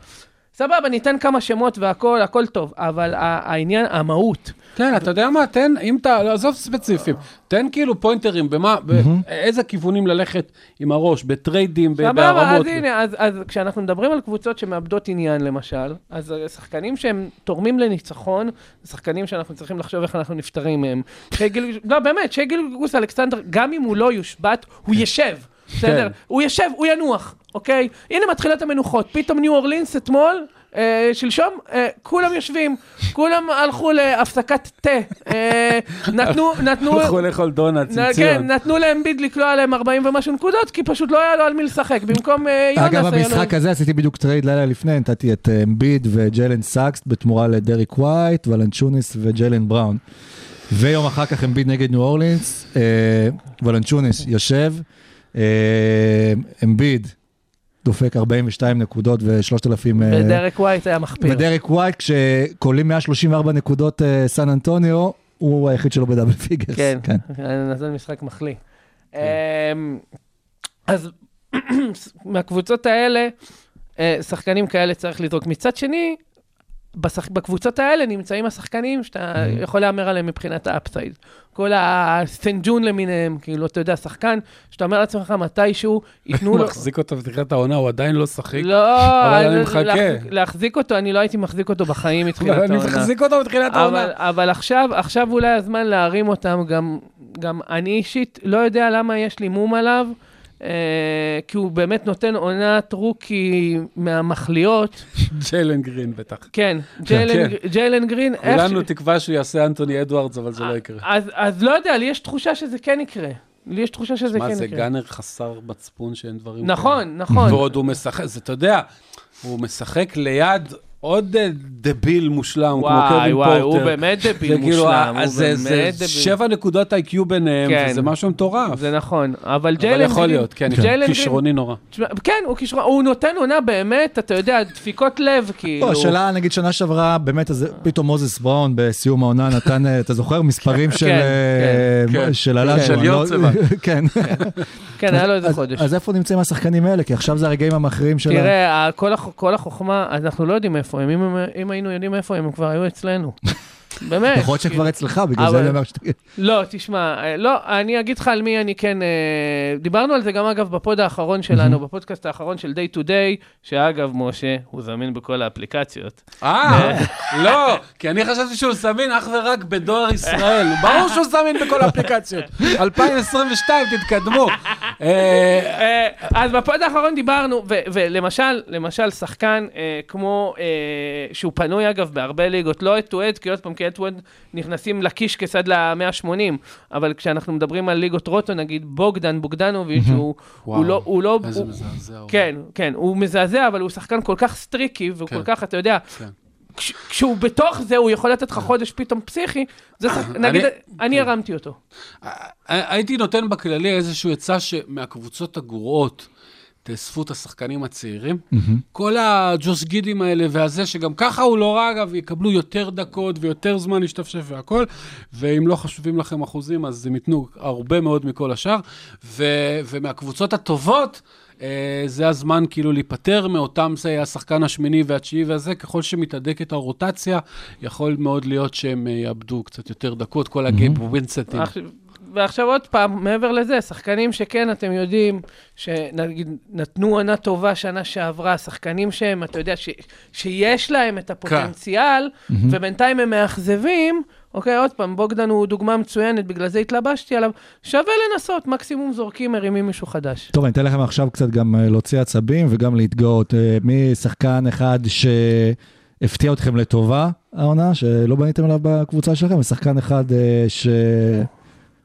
סבבה, ניתן כמה שמות והכל, הכל טוב, אבל העניין, המהות, כן, אתה יודע מה, תן, אם אתה, לא, עזוב ספציפיים, תן כאילו פוינטרים, במה, באיזה כיוונים ללכת עם הראש, בטריידים, ב- סבבה, בהרמות. אז הנה, אז, אז כשאנחנו מדברים על קבוצות שמאבדות עניין למשל, אז שחקנים שהם תורמים לניצחון, שחקנים שאנחנו צריכים לחשוב איך אנחנו נפטרים מהם. לא באמת, שי גילגוס אלכסנדר, גם אם הוא לא יושבת, הוא ישב. בסדר? הוא ישב, הוא ינוח, אוקיי? הנה מתחילות המנוחות. פתאום ניו אורלינס אתמול, אה, שלשום, אה, כולם יושבים, כולם הלכו להפסקת תה. אה, נתנו, נתנו... הלכו לאכול דונלדס עם ציון. כן, נתנו לאמביד לקלוע עליהם 40 ומשהו נקודות, כי פשוט לא היה לו על מי לשחק. במקום אה, יונס. אגב, במשחק הזה עשיתי בדיוק trade לילה לפני, נתתי את אה, אמביד וג'לן סאקס בתמורה לדריק ווייט, ולנצ'וניס וג'יילן בראון. ויום אחר כך אמביד נגד ניו אורלינס, אה, ולנצ'וניס יושב, אה, אמביד דופק 42 נקודות ו-3,000... ודרק ווייט היה מחפיר. ודריק ווייט, כשקולים 134 נקודות אה, סן אנטוניו, הוא היחיד שלו ב double figures. כן, נתן משחק מחליא. אמ, אז מהקבוצות האלה, אה, שחקנים כאלה צריך לזרוק. מצד שני, בשח... בקבוצות האלה נמצאים השחקנים שאתה יכול להמר עליהם מבחינת ה upside. כל השנגון למיניהם, כאילו, אתה יודע, שחקן שאתה אומר לעצמך מתישהו, ייתנו לו... מחזיק אותו בתחילת העונה, הוא עדיין לא שחק. לא, אבל אני מחכה. להחזיק- להחזיק אותו, אני לא הייתי מחזיק אותו בחיים מתחילת העונה. מחזיק אותו בתחילת העונה. אבל, עכשיו, עכשיו אולי הזמן להרים אותם, גם, גם אני אישית לא יודע למה יש לי מום עליו, כי הוא באמת נותן עונת rookie מהמחליאות. ג'יילן גרין בטח. כן, ג'יילן, ג'יילן גרין. כולנו תקווה שהוא יעשה אנטוני אדוארדס, אבל זה לא יקרה. אז, אז לא יודע, לי יש תחושה שזה כן יקרה. לי יש תחושה שזה מה, כן זה יקרה. גאנר חסר מצפון שאין דברים נכון, נכון. ועוד הוא משחק, זה, אתה יודע, הוא משחק ליד עוד אה, דביל מושלם, כמו וואי, קווין וואי, הוא פורטר. באמת דביל זה כאילו, מושלם, הוא זה- זה באמת דביל. שבע נקודות איי-קיו ביניהם, כן. וזה משהו מטורף. זה נכון, אבל ג'יילן אבל. יכול להיות, כן, ג'יילן גרין- כישרוני נורא. כן, הוא כישרון, הוא נותן עונה באמת, אתה יודע, דפיקות לב, כאילו. לא, השאלה, נגיד שנה שעברה, באמת, אז פתאום מוזס בראון בסיום העונה נתן, אה, אתה זוכר, מספרים של כן, אה, כן, של כן, אלאזו. של לא- יורצבן. כן. כן, היה לו איזה חודש. אז איפה נמצאים השחקנים האלה? כי עכשיו זה הרגעים המכריעים של... תראה, כל החוכמה, אנחנו לא יודעים איפה הם, אם אם היינו יודעים איפה הם, הם כבר היו אצלנו. באמת. יכול להיות שכבר אצלך, בגלל זה אני אומר שאתה... לא, תשמע, לא, אני אגיד לך על מי אני כן... אה, דיברנו על זה גם, אגב, בפוד האחרון שלנו, בפודקאסט האחרון של Day to Day, שאגב, משה, הוא זמין בכל האפליקציות. אה, לא, כי אני חשבתי שהוא זמין אך ורק בדואר ישראל. ברור שהוא זמין בכל האפליקציות. 2022, תתקדמו. אה, אה, אז בפוד האחרון דיברנו, ו- ולמשל, למשל, שחקן כמו, שהוא פנוי אגב בהרבה ליגות, לא את טואד, כי עוד פעם, כי את טואד נכנסים לקיש כסד ל-180, אבל כשאנחנו מדברים על ליגות רוטו, נגיד בוגדן, בוגדנוביץ', הוא הוא לא, הוא לא, איזה הוא- מזעזע. הוא. כן, כן, הוא מזעזע, אבל הוא שחקן כל כך סטריקי, והוא כן. כל כך, אתה יודע, כן. כש- כשהוא בתוך זה, הוא יכול לתת לך חודש פתאום פסיכי, זה שחק- נגיד, אני כן. הרמתי אותו. הייתי נותן בכללי איזושהי עצה שמהקבוצות הגרועות, תאספו את השחקנים הצעירים. מהמם. כל הג'וס גידים האלה והזה, שגם ככה הוא לא רע, אגב, יקבלו יותר דקות ויותר זמן להשתפשף והכל, ואם לא חשובים לכם אחוזים, אז הם ייתנו הרבה מאוד מכל השאר. ו- ומהקבוצות הטובות, אה, זה הזמן כאילו להיפטר מאותם, זה השחקן השמיני והתשיעי והזה, ככל שמתהדקת הרוטציה, יכול מאוד להיות שהם אה, יאבדו קצת יותר דקות, כל הגייב ווינסטים. עכשיו- ועכשיו עוד פעם, מעבר לזה, שחקנים שכן, אתם יודעים, שנגיד נתנו עונה טובה שנה שעברה, שחקנים שהם, אתה יודע, ש, שיש להם את הפוטנציאל, ובינתיים הם מאכזבים, אוקיי, עוד פעם, בוגדן הוא דוגמה מצוינת, בגלל זה התלבשתי עליו, שווה לנסות, מקסימום זורקים, מרימים מישהו חדש. טוב, אני אתן לכם עכשיו קצת גם אה, להוציא עצבים וגם להתגאות. אה, מי שחקן אחד שהפתיע אתכם לטובה, העונה, שלא בניתם עליו בקבוצה שלכם, ושחקן אחד אה, ש...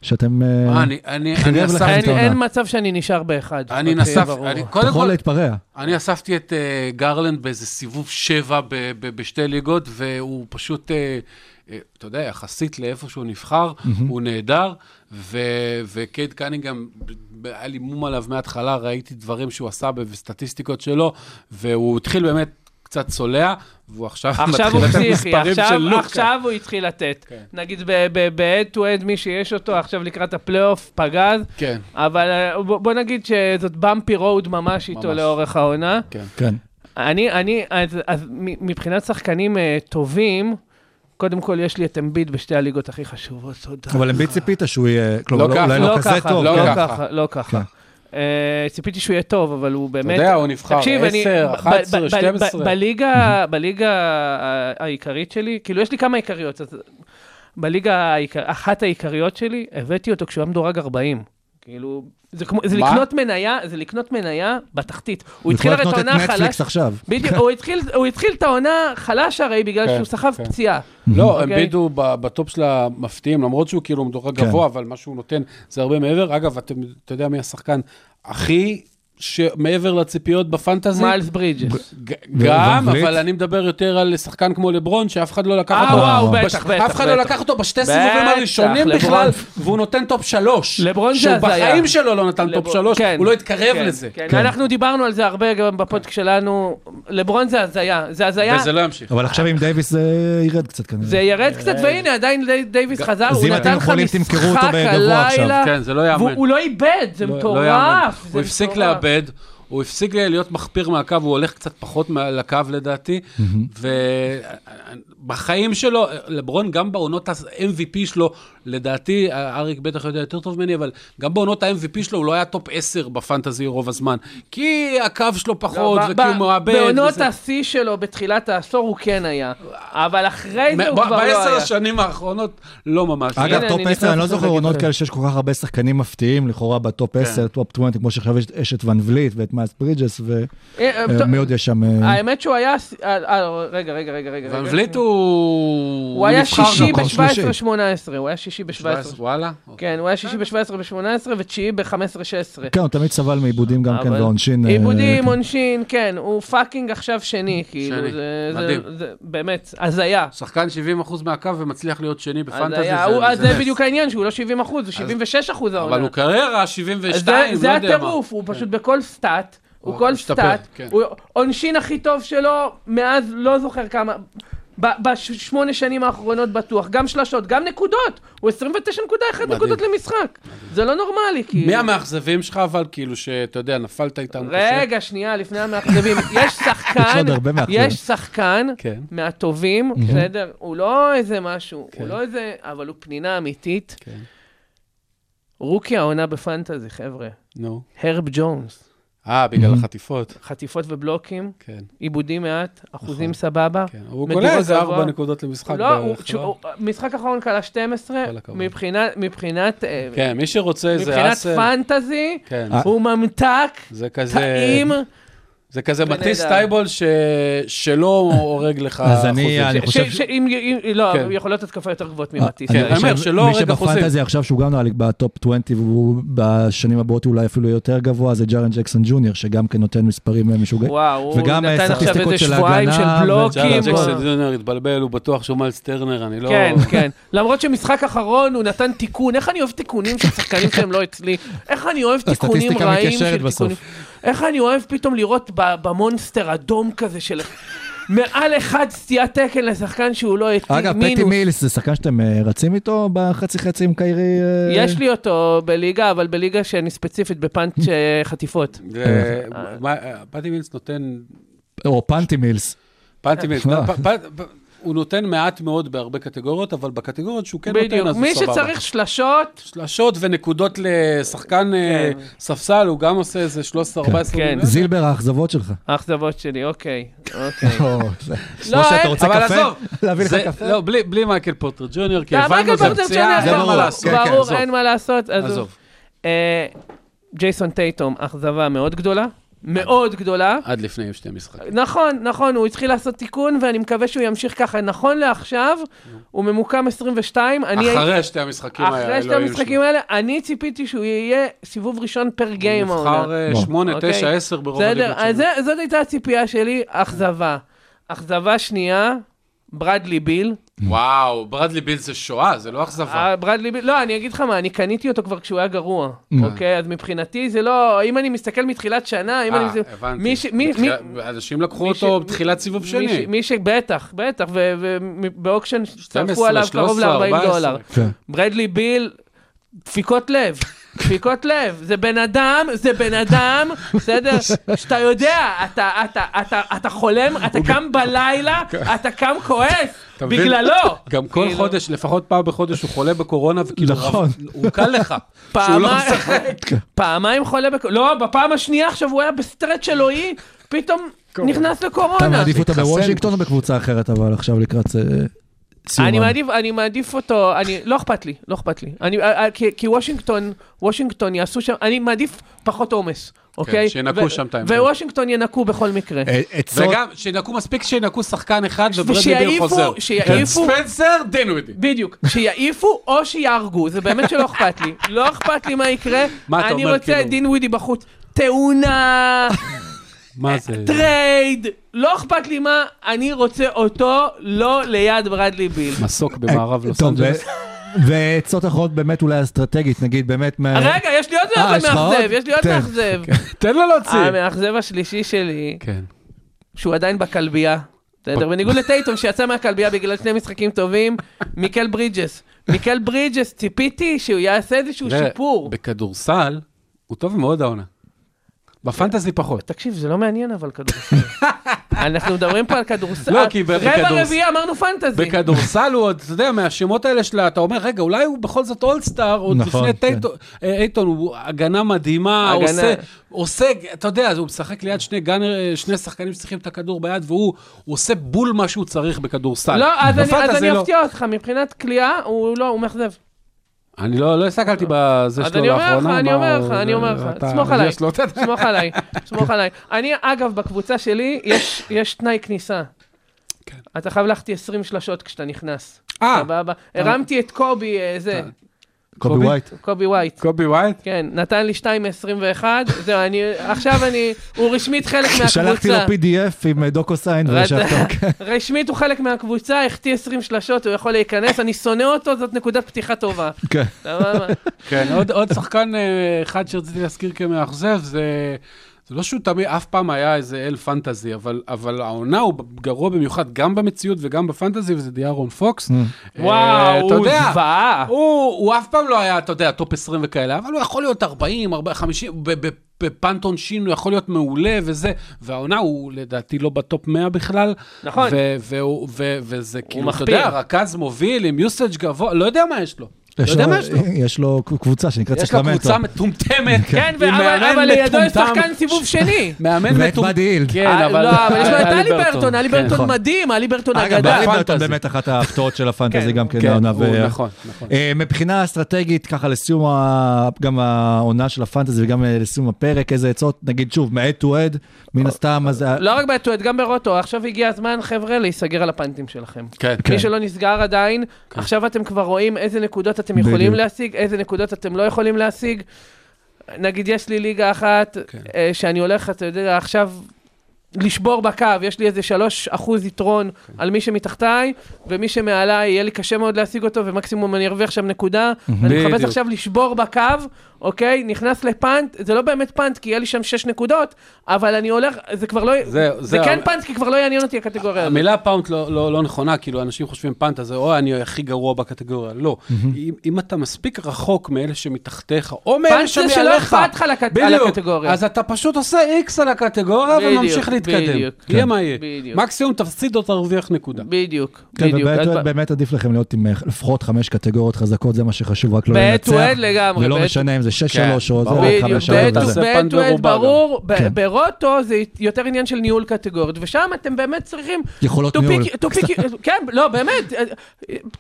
שאתם... אה, מה, אני, אני, אני אספתי, אין, מצב שאני נשאר באחד. אני נסף, ברור. אני, אתה קודם יכול כל, להתפרע. אני אספתי את uh, גרלנד באיזה סיבוב שבע ב- ב- בשתי ליגות, והוא פשוט, uh, uh, אתה יודע, יחסית לאיפה שהוא נבחר, הוא נהדר, ו- וקייד קנינגהם, ב- היה לי מום עליו מההתחלה, ראיתי דברים שהוא עשה ב- וסטטיסטיקות שלו, והוא התחיל באמת קצת צולע, והוא עכשיו עכשיו הוא מתחיל לתת מספרים של עכשיו, לוקה. עכשיו הוא התחיל לתת. כן. נגיד ב-head to head, מי שיש אותו עכשיו לקראת הפלייאוף, פגז, כן, אבל אה, בוא בוא נגיד שזאת במפי רוד ממש איתו ממש. לאורך העונה. כן. כן. אני, אני, אז, אז מ- מבחינת שחקנים uh, טובים, קודם כל יש לי את אמביד בשתי הליגות הכי חשובות, תודה. אבל למי ציפית שהוא יהיה, כלומר, לא לא- ככה, אולי לא כזה ככה, טוב. לא כן. ככה, לא ככה. אה, ציפיתי שהוא יהיה טוב, אבל הוא אתה באמת... יודע, הוא נבחר תקשיב, אני- 10, ב- 11, ב- ב- 12. ב- בליגה, העיקרית שלי, כאילו, יש לי כמה עיקריות, בליגה, אחת העיקריות שלי, הבאתי אותו כשהוא היה מדורג 40. כאילו, זה כמו, זה? לקנות מניה, זה לקנות מניה בתחתית. הוא התחיל יכול הרי את לקנות את העונה נטפליקס חלש, עכשיו. בדיוק, הוא התחיל- הוא התחיל את העונה חלש הרי בגלל כן, שהוא סחב כן. פציעה. לא, אוקיי. אמביד הוא ב- בטופ של המפתיעים, למרות שהוא כאילו מדורג כן. גבוה, אבל מה שהוא נותן זה הרבה מעבר. אגב, אתה יודע מי השחקן הכי, שמעבר לציפיות בפנטזי? מיילס ברידג'ס. גם? אבל אני מדבר יותר על שחקן כמו לברון, שאף אחד לא לקח אה, אותו. וואו, בש- בטח, בטח. אף אחד לא. לקח אותו בשתי סיבובים הראשונים. בכלל, והוא נותן top שלוש. לברון זה שהוא הזיה. בחיים שלו לא נתן top שלוש, כן, הוא לא התקרב כן, לזה. כן. כן. אנחנו דיברנו על זה הרבה גם בפודקאסט שלנו. לברון זה הזיה, זה הזיה. וזה לא ימשיך. אבל עכשיו עם דייוויס זה ירד קצת כנראה. זה ירד קצת, והנה, עדיין די- דייוויס חזר, הוא נתן לך משחק. הלילה, כן, זה לא. והוא לא איבד, זה לא- לא. מטורף. זה הוא הפסיק. לאבד, הוא הפסיק להיות מחפיר מהקו, הוא הולך קצת פחות לקו לדעתי, ובחיים שלו, לברון, גם בעונות ה-MVP שלו, לדעתי, אריק בטח יודע יותר טוב ממני, אבל גם בעונות ה-MVP שלו הוא לא היה top 10 בפנטזי רוב הזמן, כי הקו שלו פחות, לא, וכי הוא ב- מאבד. בעונות וזה- השיא שלו בתחילת העשור הוא כן היה, אבל אחרי זה הוא כבר לא בעשר היה. השנים האחרונות, לא ממש. אגב, top אני 10, אני לא זוכר עונות כאלה שיש כל כך הרבה שחקנים מפתיעים, לכאורה ב top 10, top 20, כמו שעכשיו יש- את ון וליט ואת מיילס ברידג'ס, אה, אה, טוב, ומי עוד יש שם? אה, האמת שהוא היה... אה, אה, רגע, רגע, רגע, רגע. ון. וליט הוא... הוא היה שישי גם. מקום שלישי. ב-17-18, הוא היה שישי ב-17. וואלה. כן, הוא היה שישי ב-17 ב-18 ותשיעי ב-15-16. כן, הוא תמיד סבל מאיבודים גם כן ועונשין. אה, איבודים, כן. עונשין, כן, הוא fucking עכשיו שני, כאילו, מדהים. באמת, הזיה. שחקן 70% מהקו ומצליח להיות שני בפנטזי. זה-. בדיוק העניין, שהוא לא 70 אחוז, הוא 76 אחוז העונה. אבל הוא קריירה אז 72, זה- לא זה יודע מה. הטירוף, הוא פשוט בכל סטאט, הוא כל סטאט, כן. הוא עונשין הכי טוב שלו, מאז לא זוכר כמה, בשמונה שנים האחרונות בטוח, גם שלשות, גם נקודות, הוא 29.1 מדהים. נקודות למשחק, זה לא נורמלי, כאילו. מי המאכזבים שלך, אבל כאילו, שאתה יודע, נפלת איתם קשה? רגע, שנייה, לפני המאכזבים. יש שחקן, יש שחקן כן. מהטובים, בסדר? הוא לא איזה משהו, כן. הוא לא איזה, אבל הוא פנינה אמיתית. כן. רוקי העונה בפנטזי, חבר'ה. נו. הרב ג'ונס. אה, בגלל החטיפות. חטיפות ובלוקים, כן, עיבודים מעט, אחוזים נכון. סבבה. כן. הוא קולע איזה. ארבע נקודות למשחק לא, הוא- בערך, לא? הוא- משחק אחרון כלה 12, כל הכבוד. מבחינת, מבחינת, אה, כן, מי שרוצה איזה מבחינת אסל. פנטזי, כן, הוא ממתק, זה כזה... טעים. זה כזה. מאטיס טייבול ש- שלא הורג לך אז אני- אחוזים. אני ש- חושב ש- שאם, אם- לא, כן. יכול להיות התקפה יותר גבוהות אה, ממאטיס. כן, אני אני אומר, שלא מי הורג אחוזים. שבפנטזי עכשיו, שהוא גם ב top 20, והוא בשנים הבאות אולי אפילו יותר גבוה, זה ג'ארן ג'קסון ג'וניור, שגם כן נותן מספרים משוגעים. וואו, הוא וגם, אה, נתן עכשיו סטטיסטיקות איזה של שבועיים של בלוקים. כאילו, ג'קסון. ג'וניור התבלבל, הוא בטוח שהוא מיילס טרנר, אני לא... כן, כן. למרות שמשחק אחרון הוא נתן תיקון, איך אני אוהב תיקונים של שחקנים שהם לא אצלי, איך אני אוהב תיקונים רעים של. תיקונים. איך אני אוהב פתאום לראות במונסטר אדום כזה של... מעל אחד סטיית תקן לשחקן שהוא לא הטיל אגב, פטי מינוס. מילס זה שחקן שאתם אה, רצים איתו בחצי חצי עם קיירי? אה? יש לי אותו בליגה, אבל בליגה שאני ספציפית בפאנץ' אה, חטיפות. פטי מילס נותן, או פנטי מילס. פטי מילס, הוא נותן מעט מאוד בהרבה קטגוריות, אבל בקטגוריות שהוא כן נותן, בדיוק. אז הוא מי סבבה. שצריך שלשות, שלשות ונקודות לשחקן אה, כן. ספסל, הוא גם עושה איזה 13-14. כן. זילבר האכזבות שלך. האכזבות שלי, אוקיי. אוקיי. לא, משה, אין- אתה רוצה אבל קפה? עזוב, להביא לך קפה? לא, בלי- בלי מייקל פוטר ג'וניור, כי אתה, הבנו, מייקל זה פורטר פציעה, ג'וניור, אין מה ברור, לעשות. כן, כן, ברור. אין מה לעשות. עזוב. עזוב. אה, ג'ייסון טייטום, אכזבה מאוד גדולה. מאוד גדולה. עד לפני שתי משחקים. נכון, נכון, הוא התחיל לעשות תיקון, ואני מקווה שהוא ימשיך ככה. נכון לעכשיו, הוא ממוקם 22. אני הייתי- אחרי שתי המשחקים האלה, אחרי שתי המשחקים האלה, אני ציפיתי שהוא יהיה סיבוב ראשון per game הוא. נבחר אה, לא. 8, אוקיי. 9, 10 ברוב בסדר, הליגות אז שלו. זה- זאת הייתה הציפייה שלי, אכזבה. אכזבה שנייה, ברדלי ביל. וואו, ברדלי ביל זה שואה, זה לא אכזבה. אה, ברדלי ביל, לא, אני אגיד לך מה, אני קניתי אותו כבר כשהוא היה גרוע, אוקיי? אז מבחינתי זה לא, אם אני מסתכל מתחילת שנה, אם אה, אני... הבנתי. מי ש... מי... מי... בתחילה- אנשים לקחו אותו בתחילת סיבוב שני. מי ש... בטח, בטח, וב auction 12, שרפו עליו קרוב 13, ל-40 14. דולר. כן. ברדלי ביל, דפיקות לב. דפיקות לב, זה בן אדם, זה בן אדם, בסדר? שאתה יודע, אתה, אתה, אתה, אתה חולם, אתה קם בלילה, אתה קם כועס, אתה? בגללו. גם כל כאילו, חודש, לפחות פעם בחודש הוא חולה בקורונה, וכאילו, נכון. הוא קל לך. לא פעמיים-. פעמיים חולה בקורונה, לא, בפעם השנייה עכשיו הוא היה ב stretch אלוהי, פתאום נכנס אתה לקורונה. מעדיף אותו להתחסן. בוושינגטון או בקבוצה אחרת, אבל עכשיו לקראת אני? מעדיף, אני מעדיף אותו, אני, לא אכפת לי, לא אכפת לי. אני, אה, אה, כי, כי וושינגטון, וושינגטון יעשו שם, אני מעדיף פחות עומס, אוקיי? כן, שינקו ו- שם את העמדה. ווושינגטון ינקו בכל מקרה. אה, עצות, וגם, שינקו מספיק שינקו שחקן אחד, וברדלי ביל ושיעיפו- חוזר. שיעיפו- כן, ספנסר, דין ווידי. בדיוק, שיעיפו או שיהרגו, זה באמת שלא אכפת לי. לא אכפת לי מה יקרה, מה אתה אני אומר, רוצה כאילו? את דין ווידי בחוץ. תאונה, מה זה? trade, לא אכפת לי מה, אני רוצה אותו לא ליד ברדלי ביל. מסוק במערב לוס טוב, אנג'לס. ועצות אחרות באמת אולי אסטרטגית, נגיד באמת, מה- רגע, יש לי עוד אה, אחד יש לך עוד? מאכזב, יש לי עוד תן. מאכזב. תן לו להוציא. המאכזב השלישי שלי, כן. שהוא עדיין בכלבייה. בסדר, בניגוד לאייטון שיצא מהכלבייה בגלל שני משחקים טובים, מיקל ברידג'ס. מיקל ברידג'ס, ציפיתי שהוא יעשה איזשהו שיפור. בכדורסל, הוא טוב מאוד העונה. בפנטזי פחות. תקשיב, זה לא מעניין אבל כדורסל. אנחנו מדברים פה על כדורסל. לא, כי ב- רבע רביעי אמרנו פנטזי. בכדורסל הוא עוד, אתה יודע, מהשמות האלה שלה, אתה אומר, רגע, אולי הוא בכל זאת אולסטאר, עוד נכון, לפני כן. טייטון, אה, אייטון, הוא הגנה מדהימה. עושה, עושה, אתה יודע, הוא משחק ליד שני גאנר, שני שחקנים שצריכים את הכדור ביד, והוא הוא עושה בול מה שהוא צריך בכדורסל. לא, אז אני לא. אפתיע אותך, מבחינת כליאה, הוא לא, הוא מאכזב. אני לא לא הסתכלתי בזה אז שלו אני אומר לך, לאחרונה. אני אומר לך, אני אומר לך, סמוך עליי, סמוך עליי, סמוך עליי. אני, אגב, בקבוצה שלי, יש- תנאי כניסה. אתה חייב להחטיא 20 שלשות כשאתה נכנס. כן. אה. סבבה. הרמתי את קובי, אה, זה, קובי? ווייט. קובי ווייט. קובי ווייט? כן, נתן לי 2 מ-21, זהו, אני, עכשיו אני, הוא רשמית חלק שלחתי לו מהקבוצה. PDF עם אה, DocuSign רד- וישבת, אוקיי. רשמית הוא חלק מהקבוצה, החטיא 20 שלשות, הוא יכול להיכנס, אני שונא אותו, זאת נקודת פתיחה טובה. כן. כן, עוד, עוד שחקן אה, אחד שרציתי להזכיר כמאכזב, זה, זה לא שהוא תמיד, אף פעם היה איזה אל fantasy, אבל, אבל העונה הוא גרוע במיוחד גם במציאות וגם ב fantasy, וזה דיארון פוקס. אה, וואו, אתה הוא זוועה. הוא, הוא אף פעם לא היה, אתה יודע, top 20 וכאלה, אבל הוא יכול להיות 40, 40 50, ב- ב- ב punt עונשין הוא יכול להיות מעולה וזה, והעונה הוא לדעתי לא ב top 100 בכלל. נכון. ו- והוא- ו- וזה כאילו, אתה. יודע, רכז מוביל עם usage גבוה, לא יודע מה יש לו. לא יש יודע לו- מה יש לו. יש לו קבוצה שנקראת יש לו סקרמנטו. קבוצה מטומטמת, כן, עם אבל לידו יש. שחקן סיבוב שני. מאמן ואת מטומטם. באדי הילד. כן, אה, אבל... לא, אבל יש לו את אלי אלי ברטון, אלי כן. ברטון נכון. מדהים, אלי ברטון אגב, אגדה. אלי ברטון. באמת אחת ההפתעות של הפנטזי כן. גם כן כן, העונה. נכון, נכון. אה, מבחינה אסטרטגית, ככה לסיום גם העונה של הפנטזי וגם אה, לסיום הפרק, איזה עצות, נגיד שוב, מ-head to head, מן הסתם, אז... לא רק בטואט, גם ברוטו, עכשיו הגיע הזמן, חבר'ה, להיסגר על הפאנטים שלכם. כן. מי שלא נסגר עדיין, עכשיו אתם כבר רואים איזה נקודות אתם יכולים בדיוק. להשיג, איזה נקודות אתם לא יכולים להשיג. נגיד, יש לי ליגה אחת, כן. אה, שאני הולך, אתה יודע, עכשיו לשבור בקו, יש לי איזה 3 אחוז יתרון כן. על מי שמתחתיי, ומי שמעליי, יהיה לי קשה מאוד להשיג אותו, ומקסימום אני ארוויח שם נקודה. אני מחפש. עכשיו לשבור בקו, אוקיי? נכנס לפאנט, זה לא באמת פאנט, כי יהיה לי שם 6 נקודות, אבל אני הולך, זה כבר לא... זה- זה זה- כן פאנט, כי כבר לא יעניין אותי הקטגוריה הזאת. המילה punt לא, לא, לא נכונה, כאילו אנשים חושבים punt, אז או אני הכי גרוע בקטגוריה, לא. אם, אם אתה מספיק רחוק מאלה שמתחתיך, או מאלה punt זה שמעליך, שלא אכפת לך לקט- על הקטגוריה. אז אתה פשוט עושה איקס על הקטגוריה בדיוק, וממשיך להתקדם. בדיוק. יהיה כן. מה יהיה. בדיוק. מקסימום תפסיד או תרוויח נקודה. בדיוק, כן, בדיוק. באמת עדיף לכם להיות עם אה, לפחות חמש קטגוריות חזקות, זה מה שחשוב, רק לא לנצח. ולא משנה אם זה 6-3 כן, או זה ברור. רק בדיוק, 5 בעת תעשה וזה. בעת punt ועת מרובע גם. ברור, כן. ברוטו זה יותר עניין של ניהול קטגוריות, ושם אתם באמת צריכים... יכולות to ניהול. pick- to pick- כן, לא, באמת,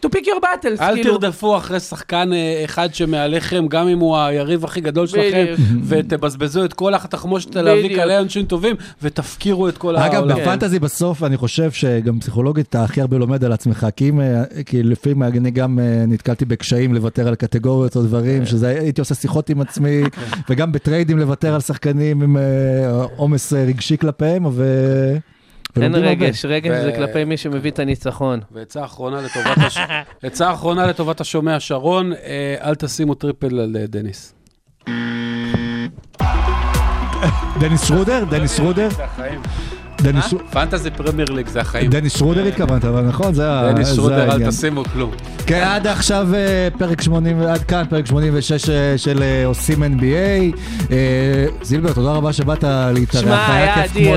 to pick your battles, אל כאילו. תרדפו אחרי שחקן אה, אחד שמעליכם, גם אם הוא היריב הכי גדול שלכם, בדיוק. ותבזבזו את כל התחמושת להביא בדיוק. כאלה אנשים טובים, ותפקירו את כל אגב, העולם. כן. בפנטזי בסוף אני חושב שגם פסיכולוגית אתה הכי הרבה לומד על עצמך, כי אם, אה, כי לפעמים אני גם אה, נתקלתי בקשיים לוותר על קטגוריות או דברים, שזה הייתי עושה שיחות עם עצמי, וגם בטריידים לוותר על שחקנים עם אה, עומס אה, רגשי כלפיהם, ו... אין. רגש, רגש זה כלפי מי שמביא את הניצחון. ועצה אחרונה לטובת, השומע שרון, אה, אל תשימו triple על דניס. דניס שרודר? דניס שרודר? דניס שר- fantasy Premier League זה החיים. דניס שרודר התכוונת, אבל נכון, זה ה- דניס זה שרודר, אל העניין. תשימו כלום. כן, עד עכשיו אה, פרק 80, עד כאן פרק 86 אה, של אה, עושים NBA. אה, זילבר, תודה רבה שבאת להתארח, שמע, היה אדיר.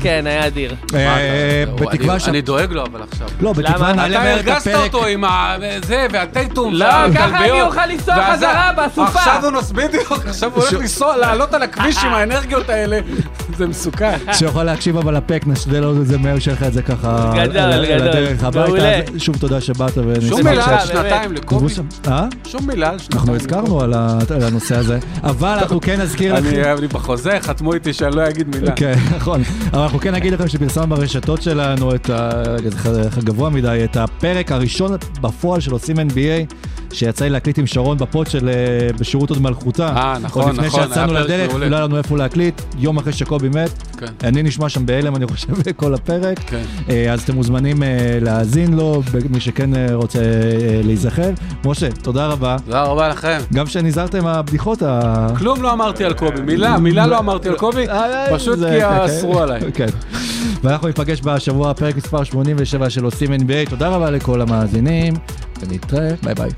כן, היה אדיר. אה, בתקווה ש... אני דואג לו, אבל עכשיו. לא, בתקווה למה? נעלה אתה מהר את הרגזת. אותו עם ה... זה, והטייטום. לא, ככה אני אוכל לנסוע חזרה בסופה. עכשיו הוא נוס... בדיוק, עכשיו הוא הולך לנסוע, לעלות על הכביש עם האנרגיות האלה. זה מסוכן. שיוכל להקשיב אבל לפק, נשתדל עוד את זה מהר, שיהיה לך את זה ככה גדול, על- על גדול. הדרך הביתה. שוב תודה שבאת ונשמח שום מילה על באמת. שנתיים לקובי. אה? שום מילה על שנתיים. אנחנו הזכרנו על הנושא הזה, אבל אנחנו כן נזכיר לכם... אני אני בחוזה, חתמו איתי שאני לא אגיד מילה. כן, נכון. אבל אנחנו כן נגיד לכם שפרסמנו ברשתות שלנו את ה... ח- גבוה מדי, את הפרק הראשון בפועל של עושים NBA, שיצא לי להקליט עם שרון בפוד של אה, בשירות עוד מלכותה. אה, נכון, עוד לפני נכון, שיצאנו לדרך. ולא היה לנו איפה להקליט, יום אחרי שקובי מת. כן. אני נשמע שם בהלם, אני חושב, כל הפרק. כן. אה, אז אתם מוזמנים אה, להאזין לו, מי שכן רוצה להיזכר. משה, תודה רבה. תודה רבה לכם. גם שנזהרתם מהבדיחות ה... כלום לא אמרתי על קובי, מילה, מילה לא אמרתי על קובי, פשוט כי כן, אסרו עליי. כן. ואנחנו ניפגש בשבוע, פרק מספר 87 של עושים NBA. תודה רבה לכל המאזינים, Tenez très. Bye bye.